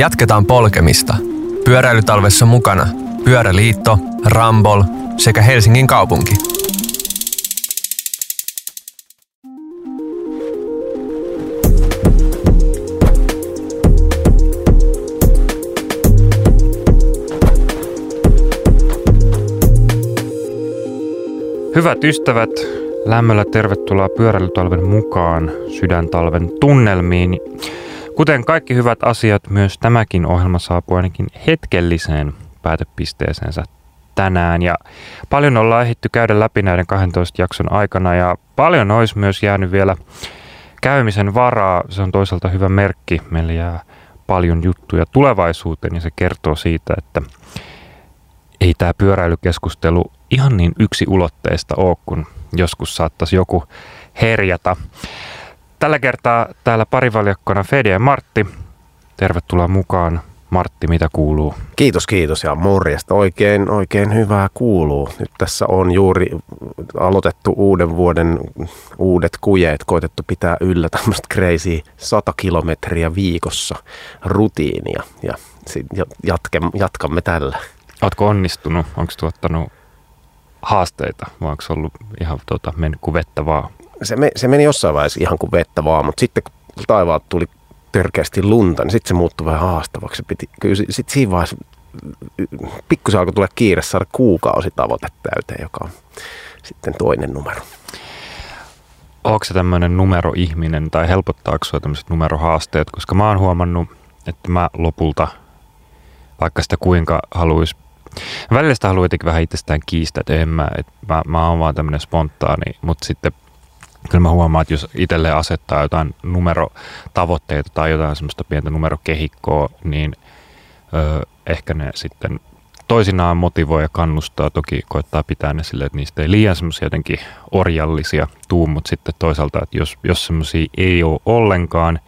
Jatketaan polkemista. Pyöräilytalvessa mukana Pyöräliitto, Rambol sekä Helsingin kaupunki. Hyvät ystävät, lämmöllä tervetuloa pyöräilytalven mukaan sydäntalven tunnelmiin. Kuten kaikki hyvät asiat, myös tämäkin ohjelma saapuu ainakin hetkelliseen päätepisteeseensä tänään. Ja paljon ollaan ehditty käydä läpi näiden 12 jakson aikana ja paljon olisi myös jäänyt vielä käymisen varaa. Se on toisaalta hyvä merkki. Meillä jää paljon juttuja tulevaisuuteen ja se kertoo siitä, että ei tämä pyöräilykeskustelu ihan niin yksi ulotteista ole, kun joskus saattaisi joku herjata. Tällä kertaa täällä parivaljakkona Fede ja Martti. Tervetuloa mukaan. Martti, mitä kuuluu? Kiitos, kiitos ja morjesta. Oikein, oikein hyvää kuuluu. Nyt tässä on juuri aloitettu uuden vuoden uudet kujeet, koitettu pitää yllä tämmöistä crazy 100 kilometriä viikossa rutiinia ja jatkamme, jatkamme tällä. Oletko onnistunut? Onko tuottanut haasteita vai onko ollut ihan tota, mennyt kuin vettä vaan? Se, me, se meni jossain vaiheessa ihan kuin vettä vaan, mutta sitten kun taivaat tuli törkeästi lunta, niin sitten se muuttui vähän haastavaksi. Piti, kyllä sitten siinä vaiheessa pikkusen alkoi tulla kiire saada kuukausitavoite täyteen, joka on sitten toinen numero. Onko se tämmöinen numeroihminen tai helpottaako sinua tämmöiset numerohaasteet? Koska mä oon huomannut, että mä lopulta, vaikka sitä kuinka haluaisi Välillä sitä haluaa vähän itsestään kiistää, että en mä, että mä, mä oon vaan tämmöinen spontaani, mutta sitten kyllä mä huomaan, että jos itselleen asettaa jotain numerotavoitteita tai jotain semmoista pientä numerokehikkoa, niin ö, ehkä ne sitten toisinaan motivoi ja kannustaa. Toki koittaa pitää ne silleen, että niistä ei liian semmoisia jotenkin orjallisia tuu, mutta sitten toisaalta, että jos, jos semmoisia ei ole ollenkaan,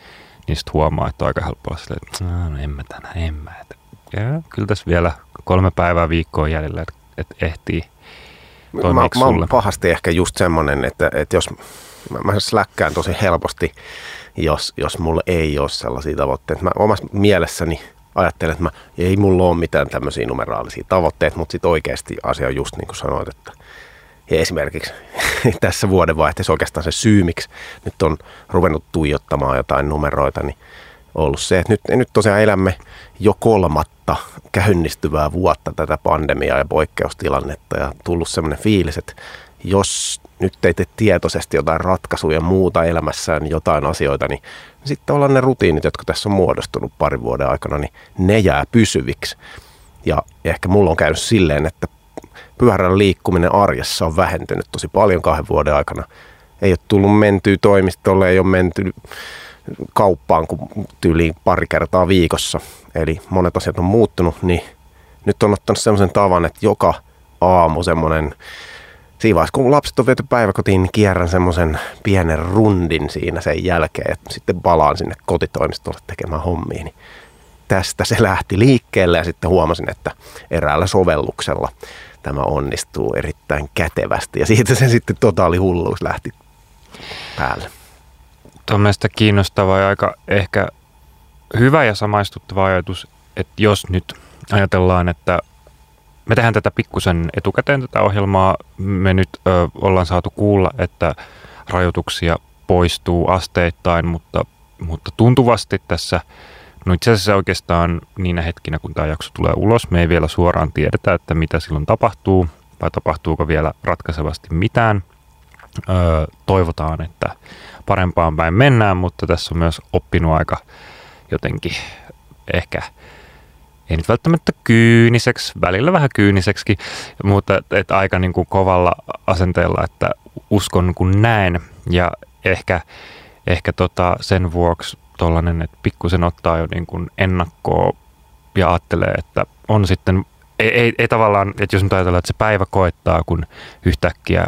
niin sitten huomaa, että on aika helppoa silleen, että no en mä tänään, en mä. Että, ja, kyllä tässä vielä kolme päivää viikkoa jäljellä, että, että ehtii mä, mä, mä oon pahasti ehkä just semmoinen, että, että jos mä, mä släkkään tosi helposti, jos, jos mulla ei ole sellaisia tavoitteita. Mä omassa mielessäni ajattelen, että mä, ei mulla ole mitään tämmöisiä numeraalisia tavoitteita, mutta sitten oikeasti asia on just niin kuin sanoit, että ja esimerkiksi tässä vuodenvaihteessa oikeastaan se syy, miksi nyt on ruvennut tuijottamaan jotain numeroita, niin ollut se, että nyt, nyt tosiaan elämme jo kolmatta käynnistyvää vuotta tätä pandemiaa ja poikkeustilannetta ja tullut semmoinen fiilis, että jos nyt teitte tietoisesti jotain ratkaisuja muuta elämässään, jotain asioita, niin sitten ollaan ne rutiinit, jotka tässä on muodostunut parin vuoden aikana, niin ne jää pysyviksi. Ja ehkä mulla on käynyt silleen, että pyörän liikkuminen arjessa on vähentynyt tosi paljon kahden vuoden aikana. Ei ole tullut mentyä toimistolle, ei ole menty kauppaan kuin tyyliin pari kertaa viikossa. Eli monet asiat on muuttunut, niin nyt on ottanut semmoisen tavan, että joka aamu semmoinen siinä vaiheessa, kun lapset on viety päiväkotiin, niin kierrän semmoisen pienen rundin siinä sen jälkeen, että sitten palaan sinne kotitoimistolle tekemään hommia. Niin tästä se lähti liikkeelle ja sitten huomasin, että eräällä sovelluksella tämä onnistuu erittäin kätevästi ja siitä se sitten totaali hulluus lähti päälle. On mielestäni kiinnostava ja aika ehkä hyvä ja samaistuttava ajatus, että jos nyt ajatellaan, että me tehdään tätä pikkusen etukäteen tätä ohjelmaa. Me nyt ö, ollaan saatu kuulla, että rajoituksia poistuu asteittain, mutta, mutta tuntuvasti tässä, no itse asiassa oikeastaan niinä hetkinä, kun tämä jakso tulee ulos, me ei vielä suoraan tiedetä, että mitä silloin tapahtuu, vai tapahtuuko vielä ratkaisevasti mitään. Ö, toivotaan, että parempaan päin mennään, mutta tässä on myös oppinut aika jotenkin ehkä – ei nyt välttämättä kyyniseksi, välillä vähän kyyniseksi, mutta et, aika niin kuin kovalla asenteella, että uskon kun näen. Ja ehkä, ehkä tota sen vuoksi tollanen, että pikkusen ottaa jo niin kuin ennakkoa ja ajattelee, että on sitten, ei, ei, ei tavallaan, että jos nyt ajatellaan, että se päivä koettaa, kun yhtäkkiä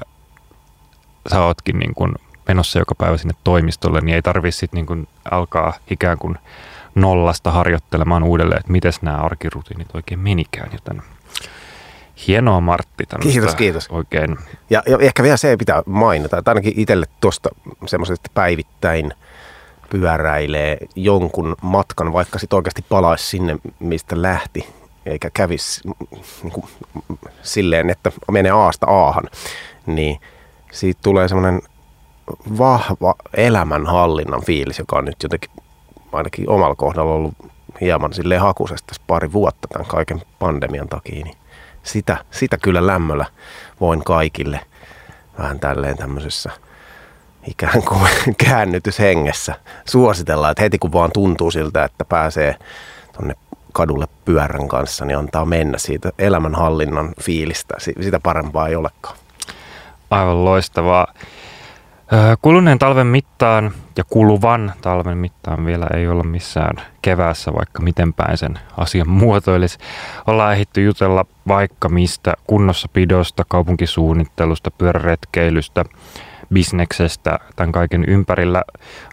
sä ootkin niin kuin menossa joka päivä sinne toimistolle, niin ei tarvitse sitten niin kuin alkaa ikään kuin nollasta harjoittelemaan uudelleen, että miten nämä arkirutiinit oikein menikään. Joten hienoa Martti. Kiitos, kiitos. Oikein. Ja, ja ehkä vielä se pitää mainita, että ainakin itselle tuosta semmoisesta päivittäin pyöräilee jonkun matkan, vaikka sitten oikeasti palaisi sinne, mistä lähti, eikä kävisi niin kuin, silleen, että menee aasta aahan, niin siitä tulee semmoinen vahva elämänhallinnan fiilis, joka on nyt jotenkin ainakin omalla kohdalla ollut hieman silleen hakusesta pari vuotta tämän kaiken pandemian takia, niin sitä, sitä kyllä lämmöllä voin kaikille vähän tälleen tämmöisessä ikään kuin käännytyshengessä suositella, että heti kun vaan tuntuu siltä, että pääsee tonne kadulle pyörän kanssa, niin antaa mennä siitä elämänhallinnan fiilistä. Sitä parempaa ei olekaan. Aivan loistavaa. Kuluneen talven mittaan ja kuluvan talven mittaan vielä ei olla missään keväässä, vaikka miten päin sen asian muotoilisi. Ollaan ehditty jutella vaikka mistä kunnossapidosta, kaupunkisuunnittelusta, pyöräretkeilystä, bisneksestä, tämän kaiken ympärillä.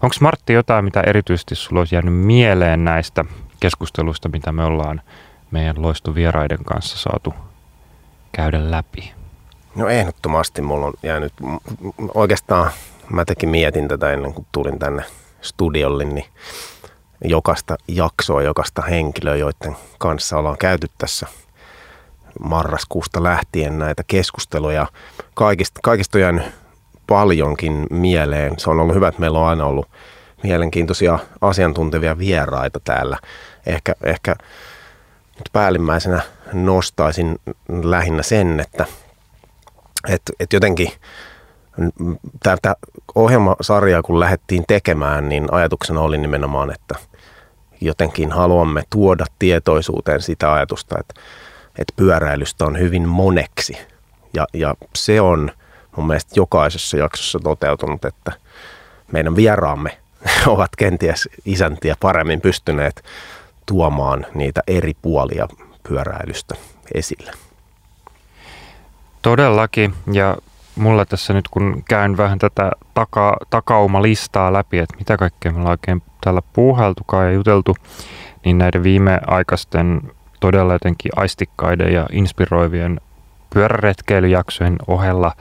Onko Martti jotain, mitä erityisesti sulla olisi jäänyt mieleen näistä keskusteluista, mitä me ollaan meidän loistuvieraiden kanssa saatu käydä läpi? No ehdottomasti mulla on jäänyt, oikeastaan mä tekin mietin tätä ennen kuin tulin tänne studiolle, niin jokaista jaksoa, jokaista henkilöä, joiden kanssa ollaan käyty tässä marraskuusta lähtien näitä keskusteluja. Kaikista, kaikista on jäänyt paljonkin mieleen. Se on ollut hyvä, että meillä on aina ollut mielenkiintoisia asiantuntevia vieraita täällä. Ehkä, ehkä nyt päällimmäisenä nostaisin lähinnä sen, että – että et jotenkin tätä ohjelmasarjaa kun lähdettiin tekemään, niin ajatuksena oli nimenomaan, että jotenkin haluamme tuoda tietoisuuteen sitä ajatusta, että, että pyöräilystä on hyvin moneksi. Ja, ja se on mun mielestä jokaisessa jaksossa toteutunut, että meidän vieraamme ovat kenties isäntiä paremmin pystyneet tuomaan niitä eri puolia pyöräilystä esille. Todellakin, ja mulla tässä nyt kun käyn vähän tätä taka, takauma-listaa läpi, että mitä kaikkea me ollaan oikein täällä puuhailtukaan ja juteltu, niin näiden viimeaikaisten todella jotenkin aistikkaiden ja inspiroivien pyöräretkeilyjaksojen ohella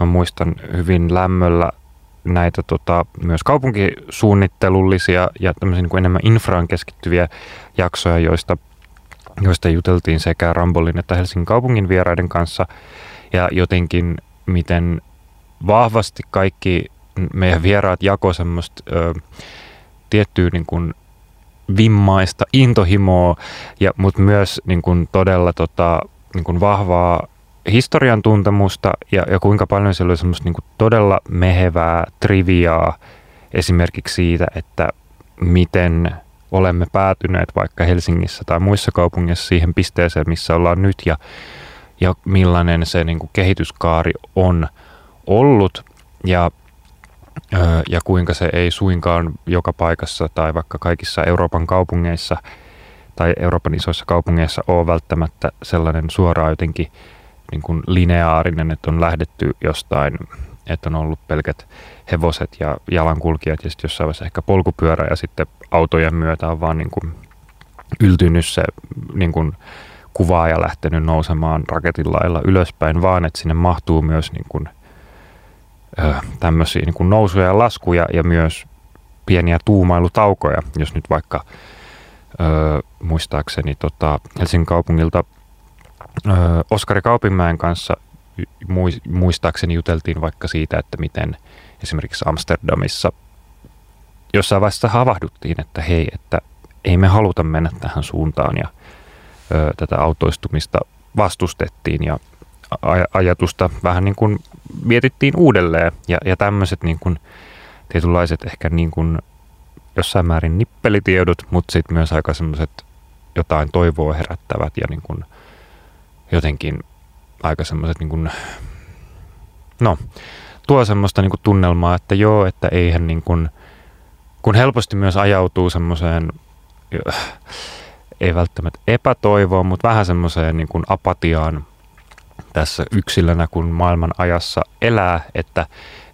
mä muistan hyvin lämmöllä näitä tota, myös kaupunkisuunnittelullisia ja tämmöisiä niin kuin enemmän infraan keskittyviä jaksoja, joista joista juteltiin sekä Rambolin että Helsingin kaupungin vieraiden kanssa. Ja jotenkin miten vahvasti kaikki meidän vieraat jako semmoista ö, tiettyä niin kuin vimmaista intohimoa, ja, mutta myös niin kuin todella tota, niin kuin vahvaa historian tuntemusta ja, ja kuinka paljon siellä oli semmoista niin kuin todella mehevää triviaa esimerkiksi siitä, että miten olemme päätyneet vaikka Helsingissä tai muissa kaupungeissa siihen pisteeseen, missä ollaan nyt ja, ja millainen se niin kuin kehityskaari on ollut. Ja, ja kuinka se ei suinkaan joka paikassa tai vaikka kaikissa Euroopan kaupungeissa tai Euroopan isoissa kaupungeissa ole välttämättä sellainen suoraan jotenkin niin kuin lineaarinen, että on lähdetty jostain, että on ollut pelkät hevoset ja jalankulkijat ja sitten jossain vaiheessa ehkä polkupyörä ja sitten autojen myötä on vaan niin kuin yltynyt se niin kuin kuvaa ja lähtenyt nousemaan raketin lailla ylöspäin, vaan että sinne mahtuu myös niin kuin, ö, tämmöisiä niin kuin nousuja ja laskuja ja myös pieniä tuumailutaukoja, jos nyt vaikka ö, muistaakseni tota, Helsingin kaupungilta Oskari Kaupinmäen kanssa muistaakseni juteltiin vaikka siitä, että miten esimerkiksi Amsterdamissa jossain vaiheessa havahduttiin, että hei, että ei me haluta mennä tähän suuntaan ja ö, tätä autoistumista vastustettiin ja aj- ajatusta vähän niin kuin mietittiin uudelleen ja, ja tämmöiset niin kuin tietynlaiset ehkä niin kuin jossain määrin nippelitiedot, mutta sitten myös aika semmoiset jotain toivoa herättävät ja niin kuin jotenkin aika semmoiset niin kuin, no, tuo semmoista niin kuin tunnelmaa, että joo, että eihän niin kuin, kun helposti myös ajautuu semmoiseen, ei välttämättä epätoivoon, mutta vähän semmoiseen niin kuin apatiaan tässä yksilönä, kun maailman ajassa elää, että,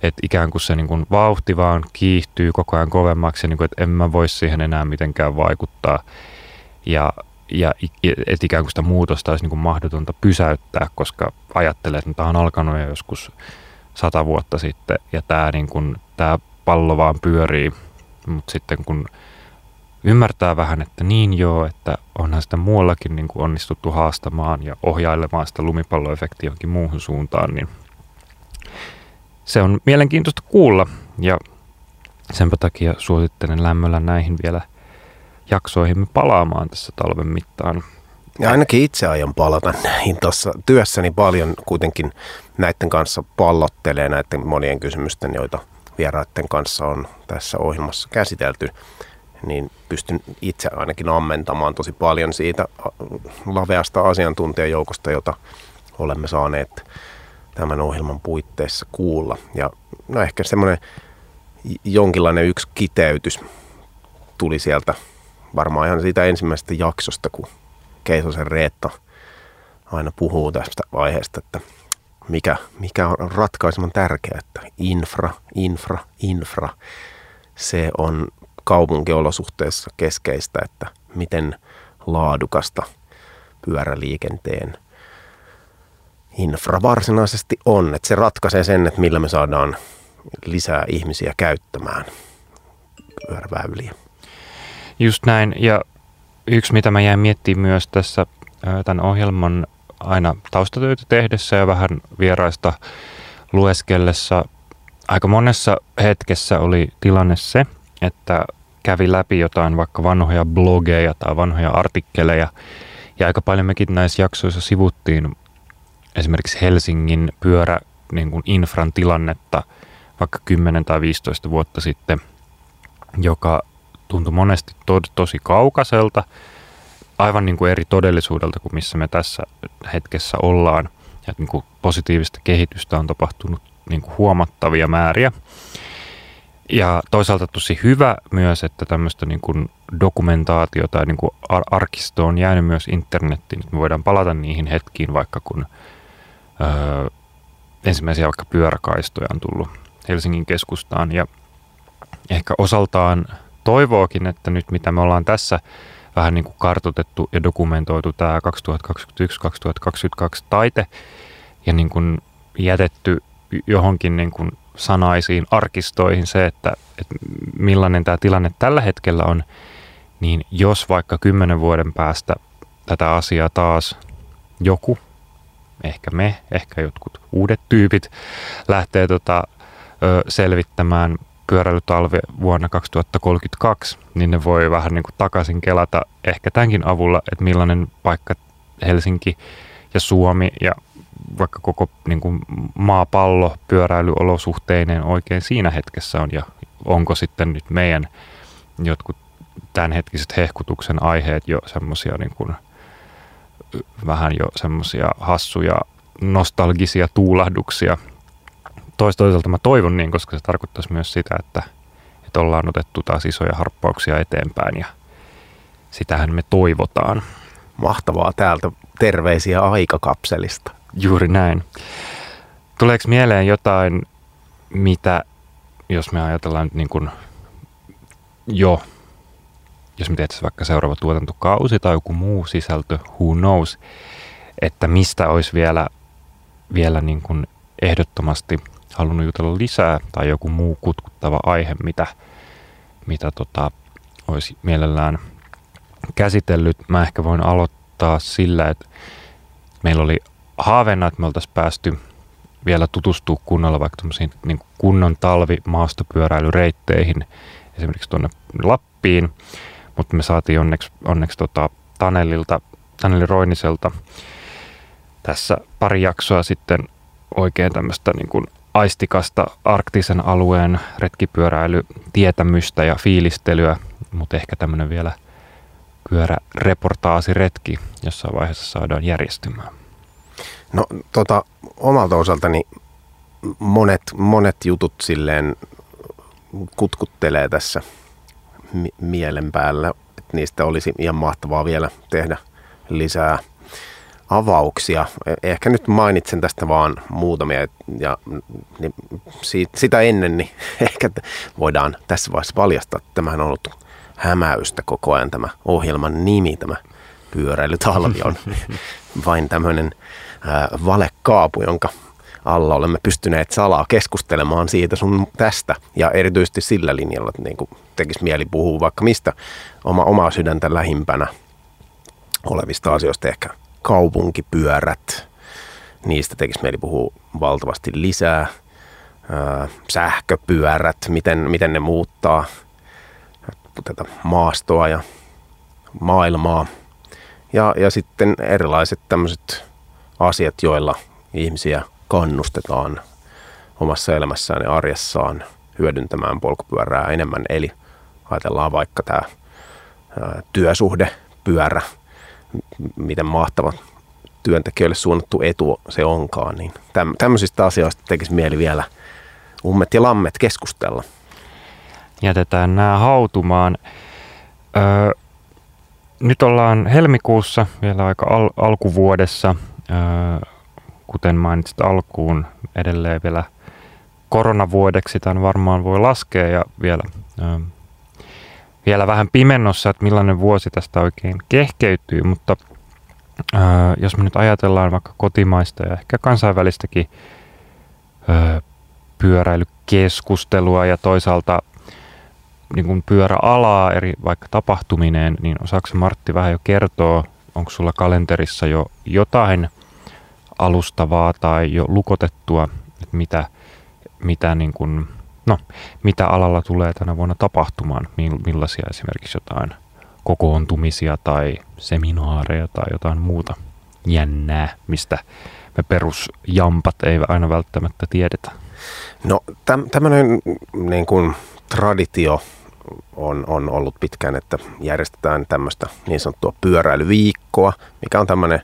että ikään kuin se niin kuin vauhti vaan kiihtyy koko ajan kovemmaksi, niin kuin, että en mä voi siihen enää mitenkään vaikuttaa. Ja, ja että ikään kuin sitä muutosta olisi niin kuin mahdotonta pysäyttää, koska ajattelee, että tämä on alkanut jo joskus sata vuotta sitten ja tämä, niin kuin, tämä pallo vaan pyörii mutta sitten kun ymmärtää vähän, että niin joo, että onhan sitä muuallakin niin kuin onnistuttu haastamaan ja ohjailemaan sitä lumipalloefektiä johonkin muuhun suuntaan, niin se on mielenkiintoista kuulla ja sen takia suosittelen lämmöllä näihin vielä jaksoihin palaamaan tässä talven mittaan. Ja ainakin itse aion palata näihin tuossa työssäni paljon kuitenkin näiden kanssa pallottelee näiden monien kysymysten, joita vieraiden kanssa on tässä ohjelmassa käsitelty, niin pystyn itse ainakin ammentamaan tosi paljon siitä laveasta asiantuntijajoukosta, jota olemme saaneet tämän ohjelman puitteissa kuulla. Ja no ehkä semmoinen jonkinlainen yksi kiteytys tuli sieltä varmaan ihan siitä ensimmäisestä jaksosta, kun Keisosen Reetta aina puhuu tästä aiheesta, että mikä, mikä on ratkaisemaan tärkeää, että infra, infra, infra, se on kaupunkiolosuhteissa keskeistä, että miten laadukasta pyöräliikenteen infra varsinaisesti on. Että se ratkaisee sen, että millä me saadaan lisää ihmisiä käyttämään pyöräväyliä. Just näin. Ja yksi, mitä mä jäin miettimään myös tässä tämän ohjelman aina taustatöitä tehdessä ja vähän vieraista lueskellessa, aika monessa hetkessä oli tilanne se, että kävi läpi jotain vaikka vanhoja blogeja tai vanhoja artikkeleja. Ja aika paljon mekin näissä jaksoissa sivuttiin esimerkiksi Helsingin pyörä niin kuin infran tilannetta vaikka 10 tai 15 vuotta sitten, joka tuntui monesti to- tosi kaukaiselta, aivan niin kuin eri todellisuudelta kuin missä me tässä hetkessä ollaan. Ja niin kuin positiivista kehitystä on tapahtunut niin kuin huomattavia määriä. Ja toisaalta tosi hyvä myös, että tämmöistä niin kuin dokumentaatiota ja niin kuin arkisto on jäänyt myös internettiin. Me voidaan palata niihin hetkiin vaikka kun öö, ensimmäisiä vaikka pyöräkaistoja on tullut Helsingin keskustaan. Ja ehkä osaltaan toivookin, että nyt mitä me ollaan tässä vähän niin kuin kartotettu ja dokumentoitu tämä 2021-2022 taite ja niin kuin jätetty johonkin niin kuin sanaisiin arkistoihin se, että, että millainen tämä tilanne tällä hetkellä on, niin jos vaikka kymmenen vuoden päästä tätä asiaa taas joku, ehkä me, ehkä jotkut uudet tyypit lähtee tota, ö, selvittämään pyöräilytalve vuonna 2032, niin ne voi vähän niin kuin takaisin kelata ehkä tämänkin avulla, että millainen paikka Helsinki ja Suomi ja vaikka koko niin kuin maapallo pyöräilyolosuhteinen oikein siinä hetkessä on ja onko sitten nyt meidän jotkut tämänhetkiset hehkutuksen aiheet jo semmoisia niin vähän jo semmoisia hassuja nostalgisia tuulahduksia tois toisaalta mä toivon niin, koska se tarkoittaisi myös sitä, että, että ollaan otettu taas isoja harppauksia eteenpäin ja sitähän me toivotaan. Mahtavaa täältä terveisiä aikakapselista. Juuri näin. Tuleeko mieleen jotain, mitä, jos me ajatellaan nyt niin kuin jo, jos me tehtäisiin vaikka seuraava tuotantokausi tai joku muu sisältö, who knows, että mistä olisi vielä, vielä niin kuin ehdottomasti – halunnut jutella lisää tai joku muu kutkuttava aihe, mitä, mitä tota, olisi mielellään käsitellyt. Mä ehkä voin aloittaa sillä, että meillä oli haaveena, että me oltaisiin päästy vielä tutustua kunnolla vaikka niin kunnon talvimaastopyöräilyreitteihin, esimerkiksi tuonne Lappiin, mutta me saatiin onneksi, onneksi tota Tanelilta, Taneli Roiniselta tässä pari jaksoa sitten oikein tämmöistä niin kuin aistikasta arktisen alueen retkipyöräilytietämystä ja fiilistelyä, mutta ehkä tämmöinen vielä pyöräreportaasiretki jossain vaiheessa saadaan järjestymään. No tota, omalta osaltani monet, monet jutut silleen kutkuttelee tässä mi- mielen päällä, että niistä olisi ihan mahtavaa vielä tehdä lisää – avauksia. E, ehkä nyt mainitsen tästä vaan muutamia ja niin sitä ennen niin ehkä voidaan tässä vaiheessa paljastaa, että tämähän on ollut hämäystä koko ajan tämä ohjelman nimi, tämä pyöräilytalvi on vain tämmöinen valekaapu, jonka alla olemme pystyneet salaa keskustelemaan siitä sun tästä. Ja erityisesti sillä linjalla, että niin tekisi mieli puhua vaikka mistä oma, omaa sydäntä lähimpänä olevista asioista, ehkä kaupunkipyörät, niistä tekisi mieli puhua valtavasti lisää. sähköpyörät, miten, miten ne muuttaa tätä maastoa ja maailmaa. Ja, ja sitten erilaiset tämmöiset asiat, joilla ihmisiä kannustetaan omassa elämässään ja arjessaan hyödyntämään polkupyörää enemmän. Eli ajatellaan vaikka tämä työsuhdepyörä, miten mahtava työntekijöille suunnattu etu se onkaan, niin tämmöisistä asioista tekisi mieli vielä ummet ja lammet keskustella. Jätetään nämä hautumaan. Öö, nyt ollaan helmikuussa, vielä aika al- alkuvuodessa. Öö, kuten mainitsit alkuun, edelleen vielä koronavuodeksi tämän varmaan voi laskea ja vielä, öö, vielä vähän pimennossa, että millainen vuosi tästä oikein kehkeytyy, mutta öö, jos me nyt ajatellaan vaikka kotimaista ja ehkä kansainvälistäkin öö, pyöräilykeskustelua ja toisaalta niin kuin pyöräalaa eri vaikka tapahtumineen, niin osaako Martti vähän jo kertoa, onko sulla kalenterissa jo jotain alustavaa tai jo lukotettua, että mitä, mitä, niin kuin, no, mitä alalla tulee tänä vuonna tapahtumaan, millaisia esimerkiksi jotain kokoontumisia tai seminaareja tai jotain muuta jännää, mistä me perusjampat ei aina välttämättä tiedetä. No tämmöinen niin kuin traditio on, on ollut pitkään, että järjestetään tämmöistä niin sanottua pyöräilyviikkoa, mikä on tämmöinen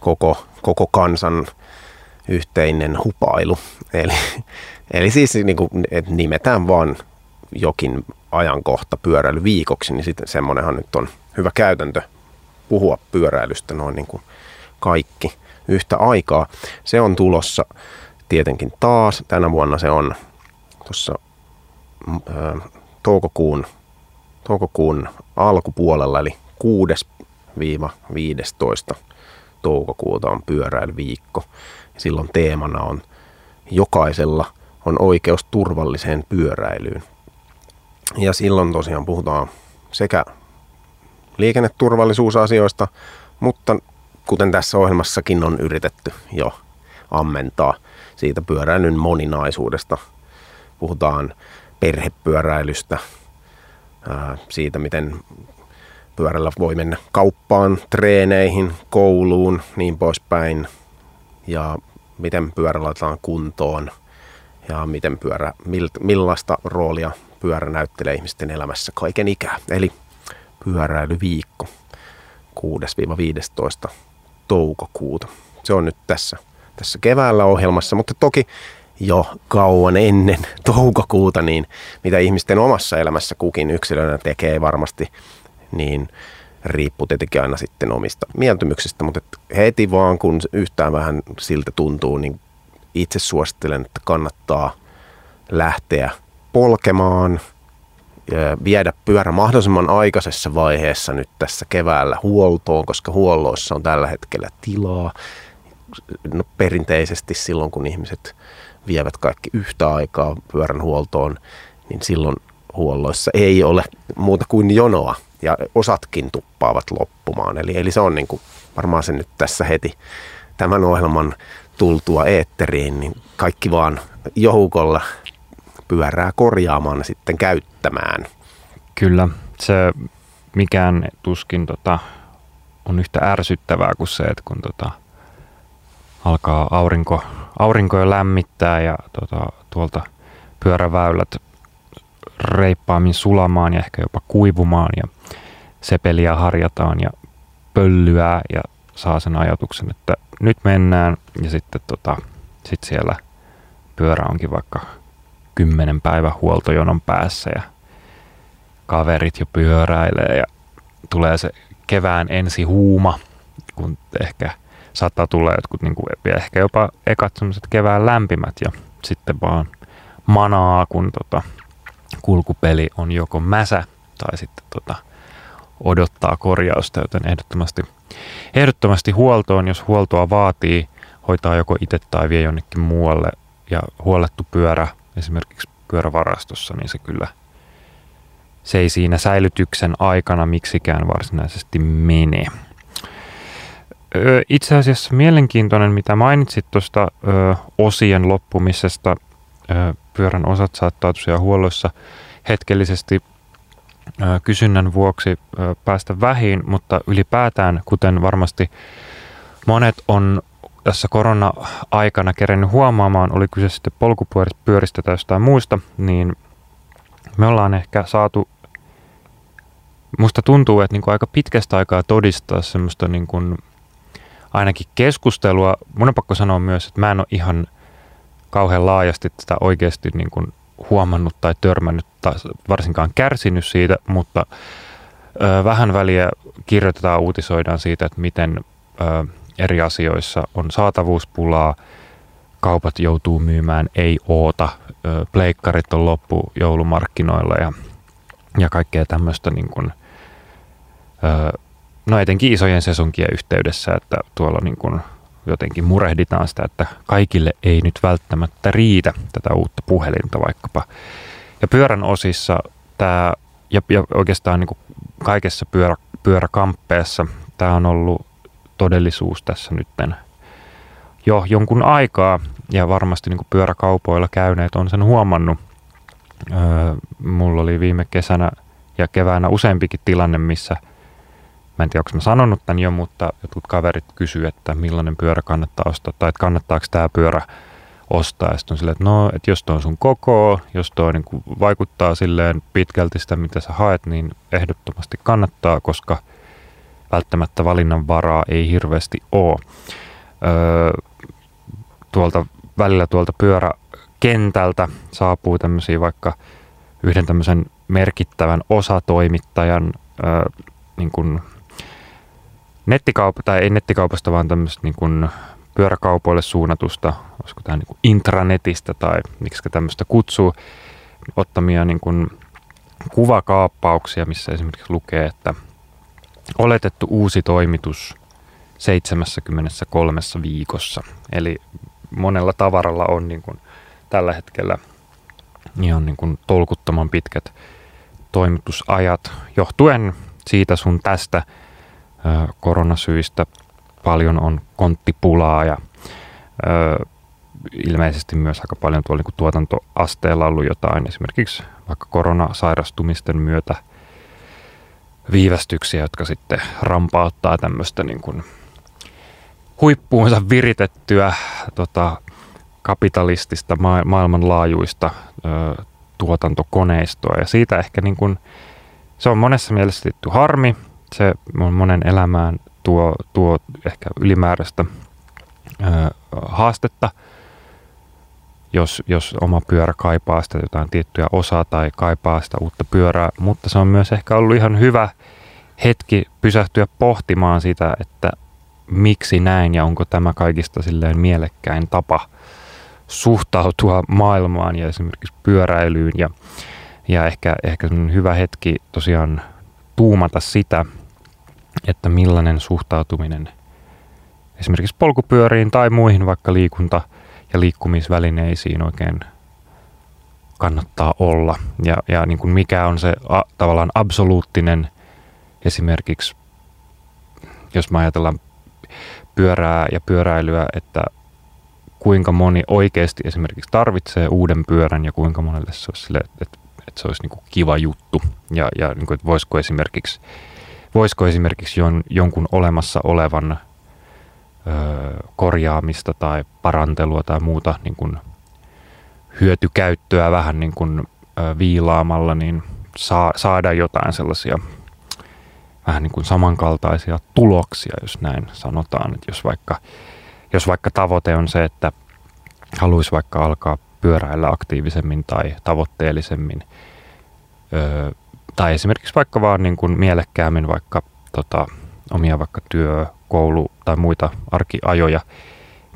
koko, koko kansan yhteinen hupailu. Eli, eli siis niin kuin, että nimetään vaan jokin ajankohta pyöräilyviikoksi, niin sitten semmoinenhan nyt on hyvä käytäntö puhua pyöräilystä noin niin kuin kaikki yhtä aikaa. Se on tulossa tietenkin taas. Tänä vuonna se on tuossa toukokuun, toukokuun alkupuolella, eli 6-15 toukokuuta on pyöräilyviikko. Silloin teemana on jokaisella on oikeus turvalliseen pyöräilyyn. Ja silloin tosiaan puhutaan sekä liikenneturvallisuusasioista, mutta kuten tässä ohjelmassakin on yritetty jo ammentaa siitä pyöräilyn moninaisuudesta. Puhutaan perhepyöräilystä, siitä miten pyörällä voi mennä kauppaan, treeneihin, kouluun, niin poispäin. Ja miten pyörä laitetaan kuntoon ja miten pyörä, millaista roolia pyörä näyttelee ihmisten elämässä kaiken ikää. Eli pyöräilyviikko 6-15 toukokuuta. Se on nyt tässä, tässä keväällä ohjelmassa, mutta toki jo kauan ennen toukokuuta, niin mitä ihmisten omassa elämässä kukin yksilönä tekee varmasti, niin riippuu tietenkin aina sitten omista mieltymyksistä, mutta heti vaan kun yhtään vähän siltä tuntuu, niin itse suosittelen, että kannattaa lähteä polkemaan, viedä pyörä mahdollisimman aikaisessa vaiheessa nyt tässä keväällä huoltoon, koska huolloissa on tällä hetkellä tilaa. No, perinteisesti silloin, kun ihmiset vievät kaikki yhtä aikaa pyörän huoltoon, niin silloin huolloissa ei ole muuta kuin jonoa ja osatkin tuppaavat loppumaan. Eli, eli se on niin kuin varmaan se nyt tässä heti tämän ohjelman tultua eetteriin, niin kaikki vaan joukolla pyörää korjaamaan sitten käyttämään. Kyllä, se mikään tuskin tota, on yhtä ärsyttävää kuin se, että kun tota, alkaa aurinko, aurinko jo lämmittää ja tota, tuolta pyöräväylät reippaammin sulamaan ja ehkä jopa kuivumaan ja sepeliä harjataan ja pöllyää ja saa sen ajatuksen, että nyt mennään ja sitten tota, sit siellä pyörä onkin vaikka kymmenen päivän huoltojonon päässä ja kaverit jo pyöräilee ja tulee se kevään ensi huuma, kun ehkä saattaa tulla jotkut niin kuin, ehkä jopa ekat semmoiset kevään lämpimät ja sitten vaan manaa, kun tota, kulkupeli on joko mäsä tai sitten tota, odottaa korjausta, joten ehdottomasti, ehdottomasti huoltoon, jos huoltoa vaatii, hoitaa joko itse tai vie jonnekin muualle ja huollettu pyörä esimerkiksi pyörävarastossa, niin se kyllä se ei siinä säilytyksen aikana miksikään varsinaisesti mene. Itse asiassa mielenkiintoinen, mitä mainitsit tuosta osien loppumisesta. Pyörän osat saattaa tosiaan huolloissa hetkellisesti kysynnän vuoksi päästä vähiin, mutta ylipäätään, kuten varmasti monet on tässä korona-aikana kerennyt huomaamaan, oli kyse sitten polkupyöristä tai jostain muista, niin me ollaan ehkä saatu, musta tuntuu, että niin kuin aika pitkästä aikaa todistaa semmoista niin kuin ainakin keskustelua. Mun on pakko sanoa myös, että mä en ole ihan kauhean laajasti tätä oikeasti niin kuin huomannut tai törmännyt tai varsinkaan kärsinyt siitä, mutta ö, vähän väliä kirjoitetaan, uutisoidaan siitä, että miten ö, eri asioissa on saatavuuspulaa, kaupat joutuu myymään ei oota, ö, pleikkarit on loppu joulumarkkinoilla ja, ja kaikkea tämmöistä niin kuin, ö, no etenkin isojen sesonkien yhteydessä, että tuolla niin kuin jotenkin murehditaan sitä, että kaikille ei nyt välttämättä riitä tätä uutta puhelinta vaikkapa. Ja pyörän osissa tämä, ja, ja oikeastaan niin kaikessa pyörä, pyöräkamppeessa, tämä on ollut todellisuus tässä nytten jo jonkun aikaa, ja varmasti niin pyöräkaupoilla käyneet on sen huomannut. Öö, mulla oli viime kesänä ja keväänä useampikin tilanne, missä – Mä en tiedä, onko mä sanonut tämän jo, mutta jotkut kaverit kysyvät, että millainen pyörä kannattaa ostaa, tai että kannattaako tämä pyörä ostaa. Ja sitten on silleen, että no, että jos tuo on sun koko, jos tuo niin kuin vaikuttaa silleen pitkälti sitä, mitä sä haet, niin ehdottomasti kannattaa, koska välttämättä valinnan varaa ei hirveästi ole. Öö, tuolta välillä tuolta pyöräkentältä saapuu tämmöisiä vaikka yhden tämmöisen merkittävän osatoimittajan öö, niin kuin nettikauppa, tai ei nettikaupasta, vaan tämmöistä niin kuin pyöräkaupoille suunnatusta, olisiko tämä niin kuin intranetistä tai miksi tämmöistä kutsuu, ottamia niin kuin kuvakaappauksia, missä esimerkiksi lukee, että oletettu uusi toimitus 73 viikossa. Eli monella tavaralla on niin kuin tällä hetkellä ihan niin kuin tolkuttoman pitkät toimitusajat johtuen siitä sun tästä – koronasyistä paljon on konttipulaa ja ilmeisesti myös aika paljon tuolla niin tuotantoasteella ollut jotain esimerkiksi vaikka koronasairastumisten myötä viivästyksiä, jotka sitten rampauttaa tämmöistä niin kuin huippuunsa viritettyä tota, kapitalistista ma- maailmanlaajuista ö, tuotantokoneistoa. Ja siitä ehkä niin kuin, se on monessa mielessä tietty harmi, se monen elämään tuo, tuo ehkä ylimääräistä ö, haastetta, jos, jos oma pyörä kaipaa sitä jotain tiettyä osaa tai kaipaa sitä uutta pyörää, mutta se on myös ehkä ollut ihan hyvä hetki pysähtyä pohtimaan sitä, että miksi näin ja onko tämä kaikista silleen mielekkäin tapa suhtautua maailmaan ja esimerkiksi pyöräilyyn. Ja, ja ehkä, ehkä hyvä hetki tosiaan tuumata sitä, että millainen suhtautuminen esimerkiksi polkupyöriin tai muihin vaikka liikunta- ja liikkumisvälineisiin oikein kannattaa olla. Ja, ja niin kuin mikä on se a, tavallaan absoluuttinen esimerkiksi, jos mä ajatellaan pyörää ja pyöräilyä, että kuinka moni oikeasti esimerkiksi tarvitsee uuden pyörän ja kuinka monelle se olisi, sille, että, että se olisi niin kuin kiva juttu. Ja, ja niin kuin, että voisiko esimerkiksi voisiko esimerkiksi jon, jonkun olemassa olevan korjaamista tai parantelua tai muuta niin kuin hyötykäyttöä vähän niin kuin, viilaamalla, niin saa, saada jotain sellaisia vähän niin kuin samankaltaisia tuloksia, jos näin sanotaan. Että jos, vaikka, jos vaikka tavoite on se, että haluaisi vaikka alkaa pyöräillä aktiivisemmin tai tavoitteellisemmin, öö, tai esimerkiksi vaikka vaan niin kuin mielekkäämmin vaikka tota, omia vaikka työ, koulu tai muita arkiajoja,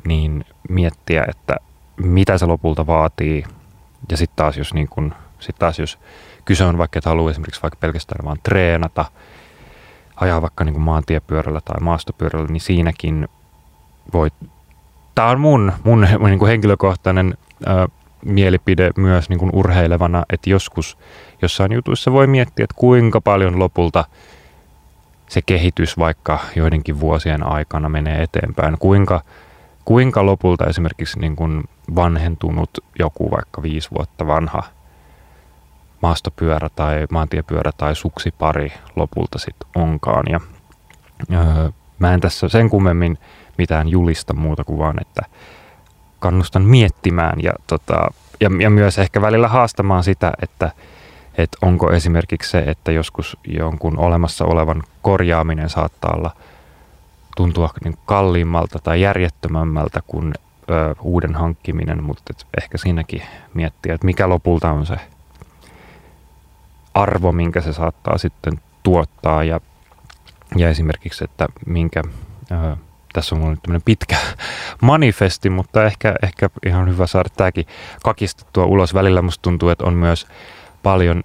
niin miettiä, että mitä se lopulta vaatii. Ja sitten taas, jos niin kun, sit taas jos kyse on vaikka, että haluaa esimerkiksi vaikka pelkästään vaan treenata, ajaa vaikka niin kuin maantiepyörällä tai maastopyörällä, niin siinäkin voi tämä on mun, mun niin kuin henkilökohtainen ö, mielipide myös niin kuin urheilevana, että joskus jossain jutuissa voi miettiä, että kuinka paljon lopulta se kehitys vaikka joidenkin vuosien aikana menee eteenpäin. Kuinka, kuinka lopulta esimerkiksi niin kuin vanhentunut joku vaikka viisi vuotta vanha maastopyörä tai maantiepyörä tai suksipari lopulta sitten onkaan. Ja, öö, mä en tässä sen kummemmin mitään julista muuta kuin vaan, että kannustan miettimään ja, tota, ja, ja myös ehkä välillä haastamaan sitä, että, että onko esimerkiksi se, että joskus jonkun olemassa olevan korjaaminen saattaa olla tuntua niin kalliimmalta tai järjettömämmältä kuin ö, uuden hankkiminen, mutta et ehkä siinäkin miettiä, että mikä lopulta on se arvo, minkä se saattaa sitten tuottaa ja, ja esimerkiksi, että minkä ö, tässä on nyt tämmöinen pitkä manifesti, mutta ehkä, ehkä ihan hyvä saada tämäkin kakistettua ulos. Välillä musta tuntuu, että on myös paljon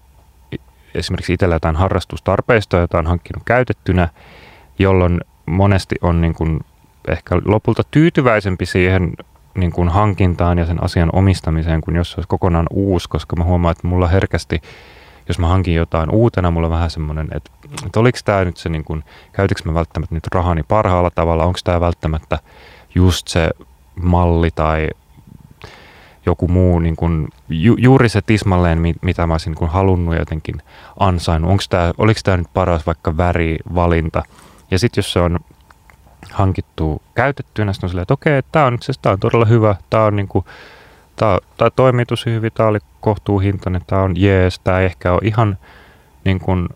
esimerkiksi itsellä jotain harrastustarpeista, jota on hankkinut käytettynä, jolloin monesti on niin kuin ehkä lopulta tyytyväisempi siihen niin kuin hankintaan ja sen asian omistamiseen kuin jos se olisi kokonaan uusi, koska mä huomaan, että mulla herkästi jos mä hankin jotain uutena, mulla on vähän semmoinen, että, että oliko tämä nyt se, niin kuin, mä välttämättä nyt rahani parhaalla tavalla, onko tämä välttämättä just se malli tai joku muu, niin kuin, ju, juuri se tismalleen, mitä mä olisin kuin halunnut jotenkin ansainnut. Onko tämä, oliko tämä nyt paras vaikka värivalinta? Ja sitten jos se on hankittu käytettynä, sitten on silleen, että okei, tämä on, tämä on todella hyvä, tämä on niin kuin, tämä, toimii tosi hyvin, tämä oli kohtuuhintainen, tämä on jees, tämä ehkä ole ihan niin kuin,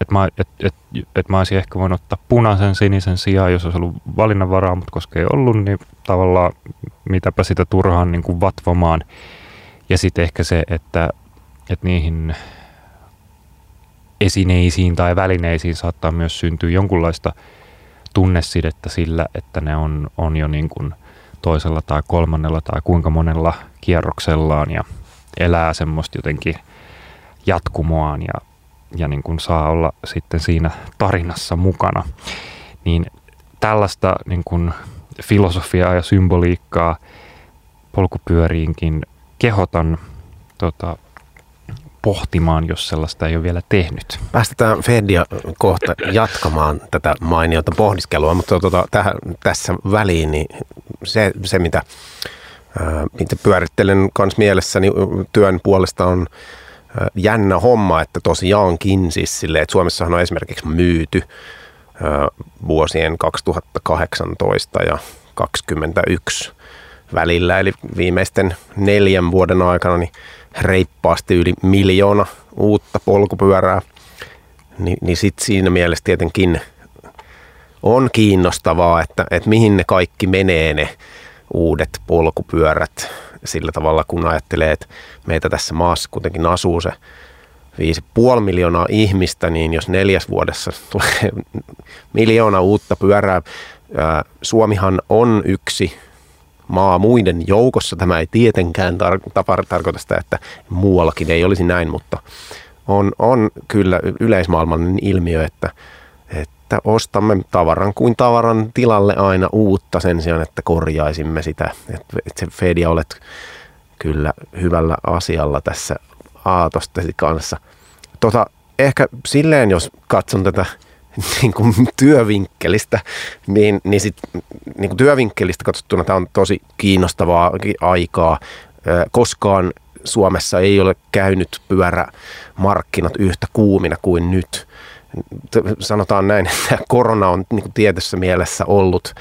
että mä, et, et, et mä olisin ehkä voinut ottaa punaisen sinisen sijaan, jos olisi ollut valinnanvaraa, mutta koska ei ollut, niin tavallaan mitäpä sitä turhaan niin kuin vatvomaan. Ja sitten ehkä se, että, että niihin esineisiin tai välineisiin saattaa myös syntyä jonkunlaista tunnesidettä sillä, että ne on, on jo niin kuin toisella tai kolmannella tai kuinka monella kierroksellaan ja elää semmoista jotenkin jatkumoaan ja, ja niin kuin saa olla sitten siinä tarinassa mukana. Niin tällaista niin kuin filosofiaa ja symboliikkaa polkupyöriinkin kehotan tota, pohtimaan, jos sellaista ei ole vielä tehnyt. Päästetään Fedia kohta jatkamaan tätä mainiota pohdiskelua, mutta tuota, tähän, tässä väliin niin se, se mitä itse pyörittelen myös mielessäni työn puolesta on jännä homma, että tosiaankin siis silleen, että Suomessahan on esimerkiksi myyty vuosien 2018 ja 2021 välillä, eli viimeisten neljän vuoden aikana niin reippaasti yli miljoona uutta polkupyörää, Ni, niin sitten siinä mielessä tietenkin on kiinnostavaa, että, että mihin ne kaikki menee ne uudet polkupyörät. Sillä tavalla, kun ajattelee, että meitä tässä maassa kuitenkin asuu se 5,5 miljoonaa ihmistä, niin jos neljäs vuodessa tulee miljoona uutta pyörää, Suomihan on yksi maa muiden joukossa. Tämä ei tietenkään tar- tarkoita sitä, että muuallakin ei olisi näin, mutta on, on kyllä yleismaailmallinen ilmiö, että, että ostamme tavaran kuin tavaran tilalle aina uutta sen sijaan, että korjaisimme sitä. Että se Fedia olet kyllä hyvällä asialla tässä aatostesi kanssa. Tota, ehkä silleen, jos katson tätä niin kuin työvinkkelistä, niin, niin, sit, niin kuin työvinkkelistä katsottuna tämä on tosi kiinnostavaa aikaa. Koskaan Suomessa ei ole käynyt pyörämarkkinat yhtä kuumina kuin nyt. Sanotaan näin, että korona on niin kuin tietyssä mielessä ollut,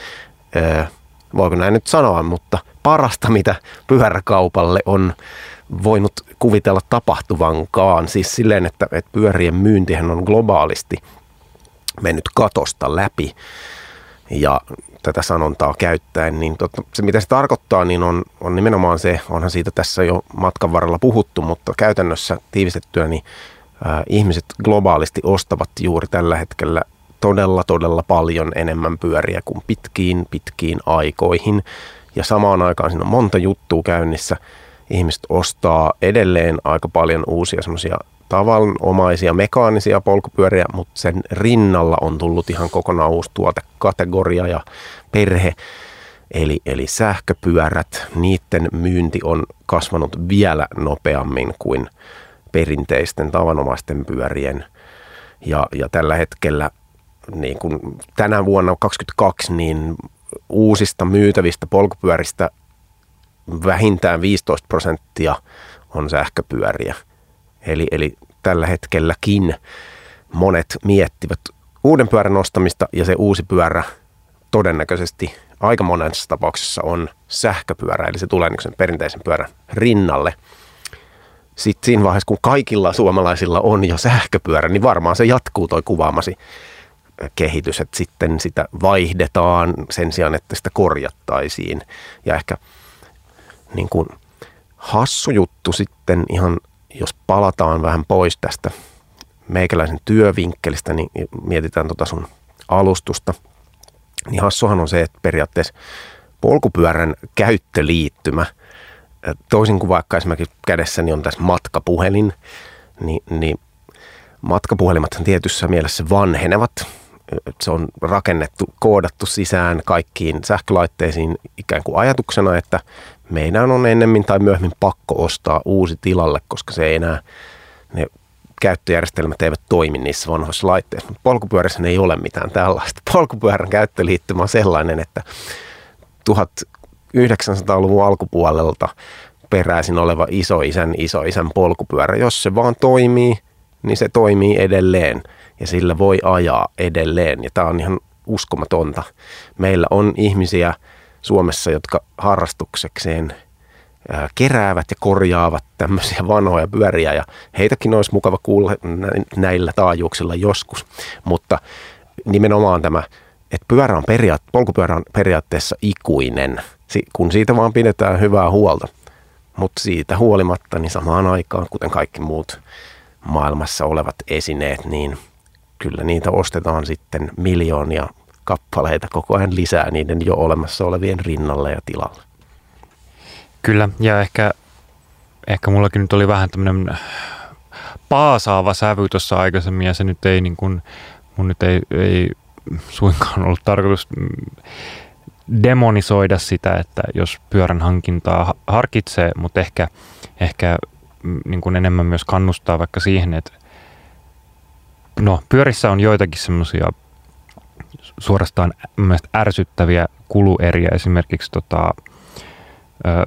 voiko näin nyt sanoa, mutta parasta mitä pyöräkaupalle on voinut kuvitella tapahtuvankaan. Siis silleen, että, että pyörien myyntihän on globaalisti mennyt katosta läpi ja tätä sanontaa käyttäen, niin totta, se mitä se tarkoittaa, niin on, on nimenomaan se, onhan siitä tässä jo matkan varrella puhuttu, mutta käytännössä tiivistettyä, niin ää, ihmiset globaalisti ostavat juuri tällä hetkellä todella, todella paljon enemmän pyöriä kuin pitkiin, pitkiin aikoihin. Ja samaan aikaan siinä on monta juttua käynnissä. Ihmiset ostaa edelleen aika paljon uusia semmoisia tavanomaisia mekaanisia polkupyöriä, mutta sen rinnalla on tullut ihan kokonaan uusi tuotekategoria ja perhe Eli, eli sähköpyörät, niiden myynti on kasvanut vielä nopeammin kuin perinteisten tavanomaisten pyörien. Ja, ja tällä hetkellä niin kuin tänä vuonna 2022 niin uusista myytävistä polkupyöristä vähintään 15 prosenttia on sähköpyöriä. Eli, eli tällä hetkelläkin monet miettivät uuden pyörän ostamista ja se uusi pyörä todennäköisesti aika monessa tapauksessa on sähköpyörä, eli se tulee niin sen perinteisen pyörän rinnalle. Sitten siinä vaiheessa, kun kaikilla suomalaisilla on jo sähköpyörä, niin varmaan se jatkuu toi kuvaamasi kehitys, että sitten sitä vaihdetaan sen sijaan, että sitä korjattaisiin. Ja ehkä niin kuin hassu juttu sitten ihan, jos palataan vähän pois tästä meikäläisen työvinkkelistä, niin mietitään tota sun alustusta. Niin hassuhan on se, että periaatteessa polkupyörän käyttöliittymä, toisin kuin vaikka esimerkiksi kädessäni on tässä matkapuhelin, niin, niin matkapuhelimathan tietyssä mielessä vanhenevat se on rakennettu, koodattu sisään kaikkiin sähkölaitteisiin ikään kuin ajatuksena, että meidän on ennemmin tai myöhemmin pakko ostaa uusi tilalle, koska se ei enää, ne käyttöjärjestelmät eivät toimi niissä vanhoissa laitteissa. Mutta polkupyörässä ei ole mitään tällaista. Polkupyörän käyttöliittymä on sellainen, että 1900-luvun alkupuolelta peräisin oleva isoisän isoisän polkupyörä, jos se vaan toimii, niin se toimii edelleen ja sillä voi ajaa edelleen. Ja tämä on ihan uskomatonta. Meillä on ihmisiä Suomessa, jotka harrastuksekseen keräävät ja korjaavat tämmöisiä vanhoja pyöriä ja heitäkin olisi mukava kuulla näillä taajuuksilla joskus. Mutta nimenomaan tämä, että pyörä on periaat, polkupyörä on periaatteessa ikuinen, kun siitä vaan pidetään hyvää huolta. Mutta siitä huolimatta, niin samaan aikaan, kuten kaikki muut maailmassa olevat esineet, niin – kyllä niitä ostetaan sitten miljoonia kappaleita koko ajan lisää niiden jo olemassa olevien rinnalle ja tilalle. Kyllä, ja ehkä, ehkä mullakin nyt oli vähän tämmöinen paasaava sävy tuossa aikaisemmin, ja se nyt ei niin kuin, mun nyt ei, ei suinkaan ollut tarkoitus demonisoida sitä, että jos pyörän hankintaa harkitsee, mutta ehkä, ehkä mm, niin kuin enemmän myös kannustaa vaikka siihen, että no pyörissä on joitakin semmoisia suorastaan ärsyttäviä kulueriä. Esimerkiksi tota,